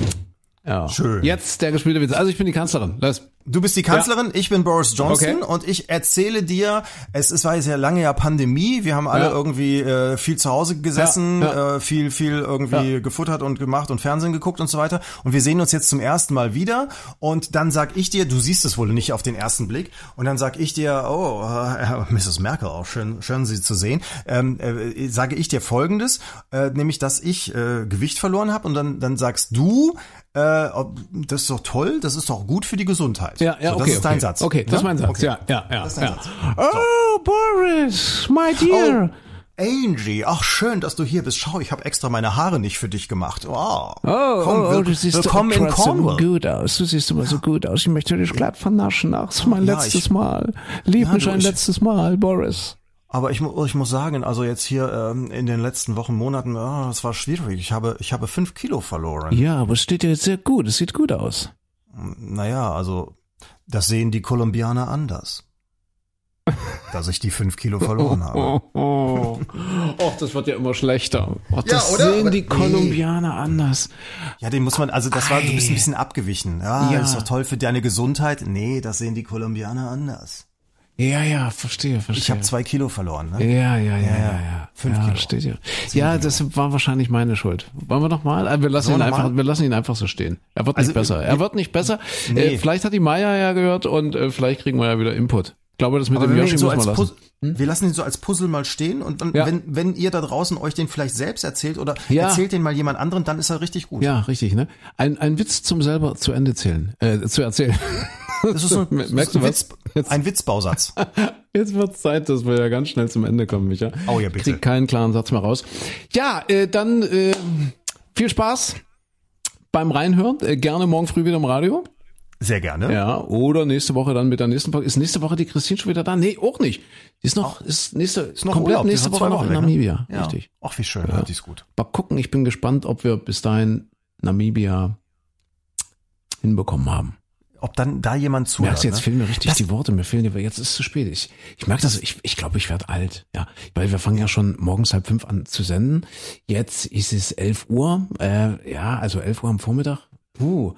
Ja. Schön. Jetzt der gespielte Witz. Also ich bin die Kanzlerin. Los. Du bist die Kanzlerin, ich bin Boris Johnson Okay. und ich erzähle dir, es ist war ja lange ja Pandemie, wir haben alle Ja. irgendwie äh, viel zu Hause gesessen, Ja, ja. Äh, viel viel irgendwie gefuttert und gemacht und Fernsehen geguckt und so weiter und wir sehen uns jetzt zum ersten Mal wieder und dann sag ich dir, du siehst es wohl nicht auf den ersten Blick und dann sag ich dir, oh, äh, Mrs. Merkel, auch schön schön Sie zu sehen, ähm, äh, sage ich dir folgendes, äh, nämlich dass ich äh, Gewicht verloren habe und dann dann sagst du äh, das ist doch toll, das ist doch gut für die Gesundheit. Ja, ja, so, okay. Das ist dein okay. Satz. Okay, das ist ne? mein Satz. Okay. Ja, ja, ja. ist dein ja. Satz. Oh, Boris, my dear. Angie, ach schön, dass du hier bist. Schau, ich habe extra meine Haare nicht für dich gemacht. Wow. Oh, Komm, oh, oh, du siehst willkommen in trotzdem Cornwall. gut aus. Du siehst immer so gut aus. Ich möchte dich glatt vernaschen. Ach, das ist mein Ja, letztes ich- Mal. Lieb Ja, mich du, ein ich- letztes Mal, Boris. Aber ich, ich muss sagen, also jetzt hier ähm, in den letzten Wochen, Monaten, ah, das war schwierig. Ich habe, ich habe fünf Kilo verloren. Ja, aber es steht dir jetzt sehr gut. Es sieht gut aus. Naja, also das sehen die Kolumbianer anders. dass ich die fünf Kilo verloren habe. Oh, oh. Och, das wird ja immer schlechter. Oh, das Ja, oder? sehen die nee. Kolumbianer anders. Ja, den muss man, also das war, du bist ein bisschen abgewichen. Ja, Ja. das ist doch toll für deine Gesundheit. Nee, das sehen die Kolumbianer anders. Ja, ja, verstehe, verstehe. Ich habe zwei Kilo verloren. Ne? ja, ja, ja, ja, ja. Fünf Ja, Kilo. steht hier. Ja, das war wahrscheinlich meine Schuld. Wollen wir noch mal? Äh, Wir lassen, ihn einfach, wir lassen ihn einfach so stehen. Er wird Also, nicht besser. Er wird nicht besser. Äh, vielleicht hat die Maya ja gehört und äh, vielleicht kriegen wir ja wieder Input. Ich glaube, das mit Aber dem Yoshi so muss man lassen. Puz- wir lassen ihn so als Puzzle mal stehen und dann, Ja. wenn, wenn ihr da draußen euch den vielleicht selbst erzählt oder Ja. erzählt den mal jemand anderen, dann ist er richtig gut. Ja, richtig, ne? Ein, ein Witz zum selber zu Ende zählen, äh, zu erzählen. Das ist so, Merkst du ein, was? Witz, ein Witzbausatz. Jetzt wird Zeit, dass wir ja ganz schnell zum Ende kommen, Micha. Oh ja, bitte. Krieg keinen klaren Satz mehr raus. Ja, äh, dann äh, viel Spaß beim Reinhören. Äh, gerne morgen früh wieder im Radio. Sehr gerne. Ja, oder nächste Woche dann mit der nächsten. Ist nächste Woche die Christine schon wieder da? Nee, auch nicht. Die ist noch, ist nächste, Ist noch komplett Urlaub, nächste Woche noch in weg? Namibia. Ja. Richtig. Ach, wie schön, ja. die ist gut. Mal gucken, ich bin gespannt, ob wir bis dahin Namibia hinbekommen haben. Ob dann da jemand zuhört. Merkst jetzt ne? fehlen mir richtig Das- die Worte, mir fehlen die, jetzt ist es zu spät. Ich, ich merke das, ich, ich glaube, ich werde alt, ja. Weil wir fangen ja schon morgens halb fünf an zu senden. Jetzt ist es elf Uhr, äh, ja, also elf Uhr am Vormittag. Uh,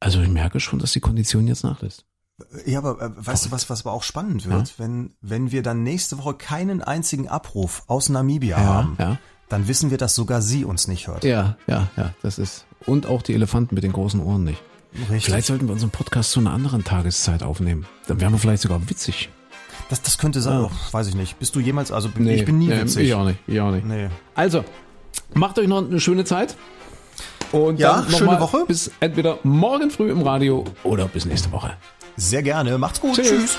also ich merke schon, dass die Kondition jetzt nachlässt. Ja, aber äh, weißt du was, was aber auch spannend wird? Wenn, wenn wir dann nächste Woche keinen einzigen Abruf aus Namibia haben, ja. dann wissen wir, dass sogar sie uns nicht hört. Ja, ja, ja, das ist. Und auch die Elefanten mit den großen Ohren nicht. Richtig. Vielleicht sollten wir unseren Podcast zu einer anderen Tageszeit aufnehmen. Dann wären wir vielleicht sogar witzig. Das, das könnte sein, oh, weiß ich nicht. Bist du jemals, also Nee, ich bin nie nee, witzig. Ich auch nicht, ich auch nicht. Nee. Also, macht euch noch eine schöne Zeit. Und Ja, dann noch schöne mal Woche. Bis entweder morgen früh im Radio oder bis nächste Woche. Sehr gerne. Macht's gut. Tschüss. Tschüss.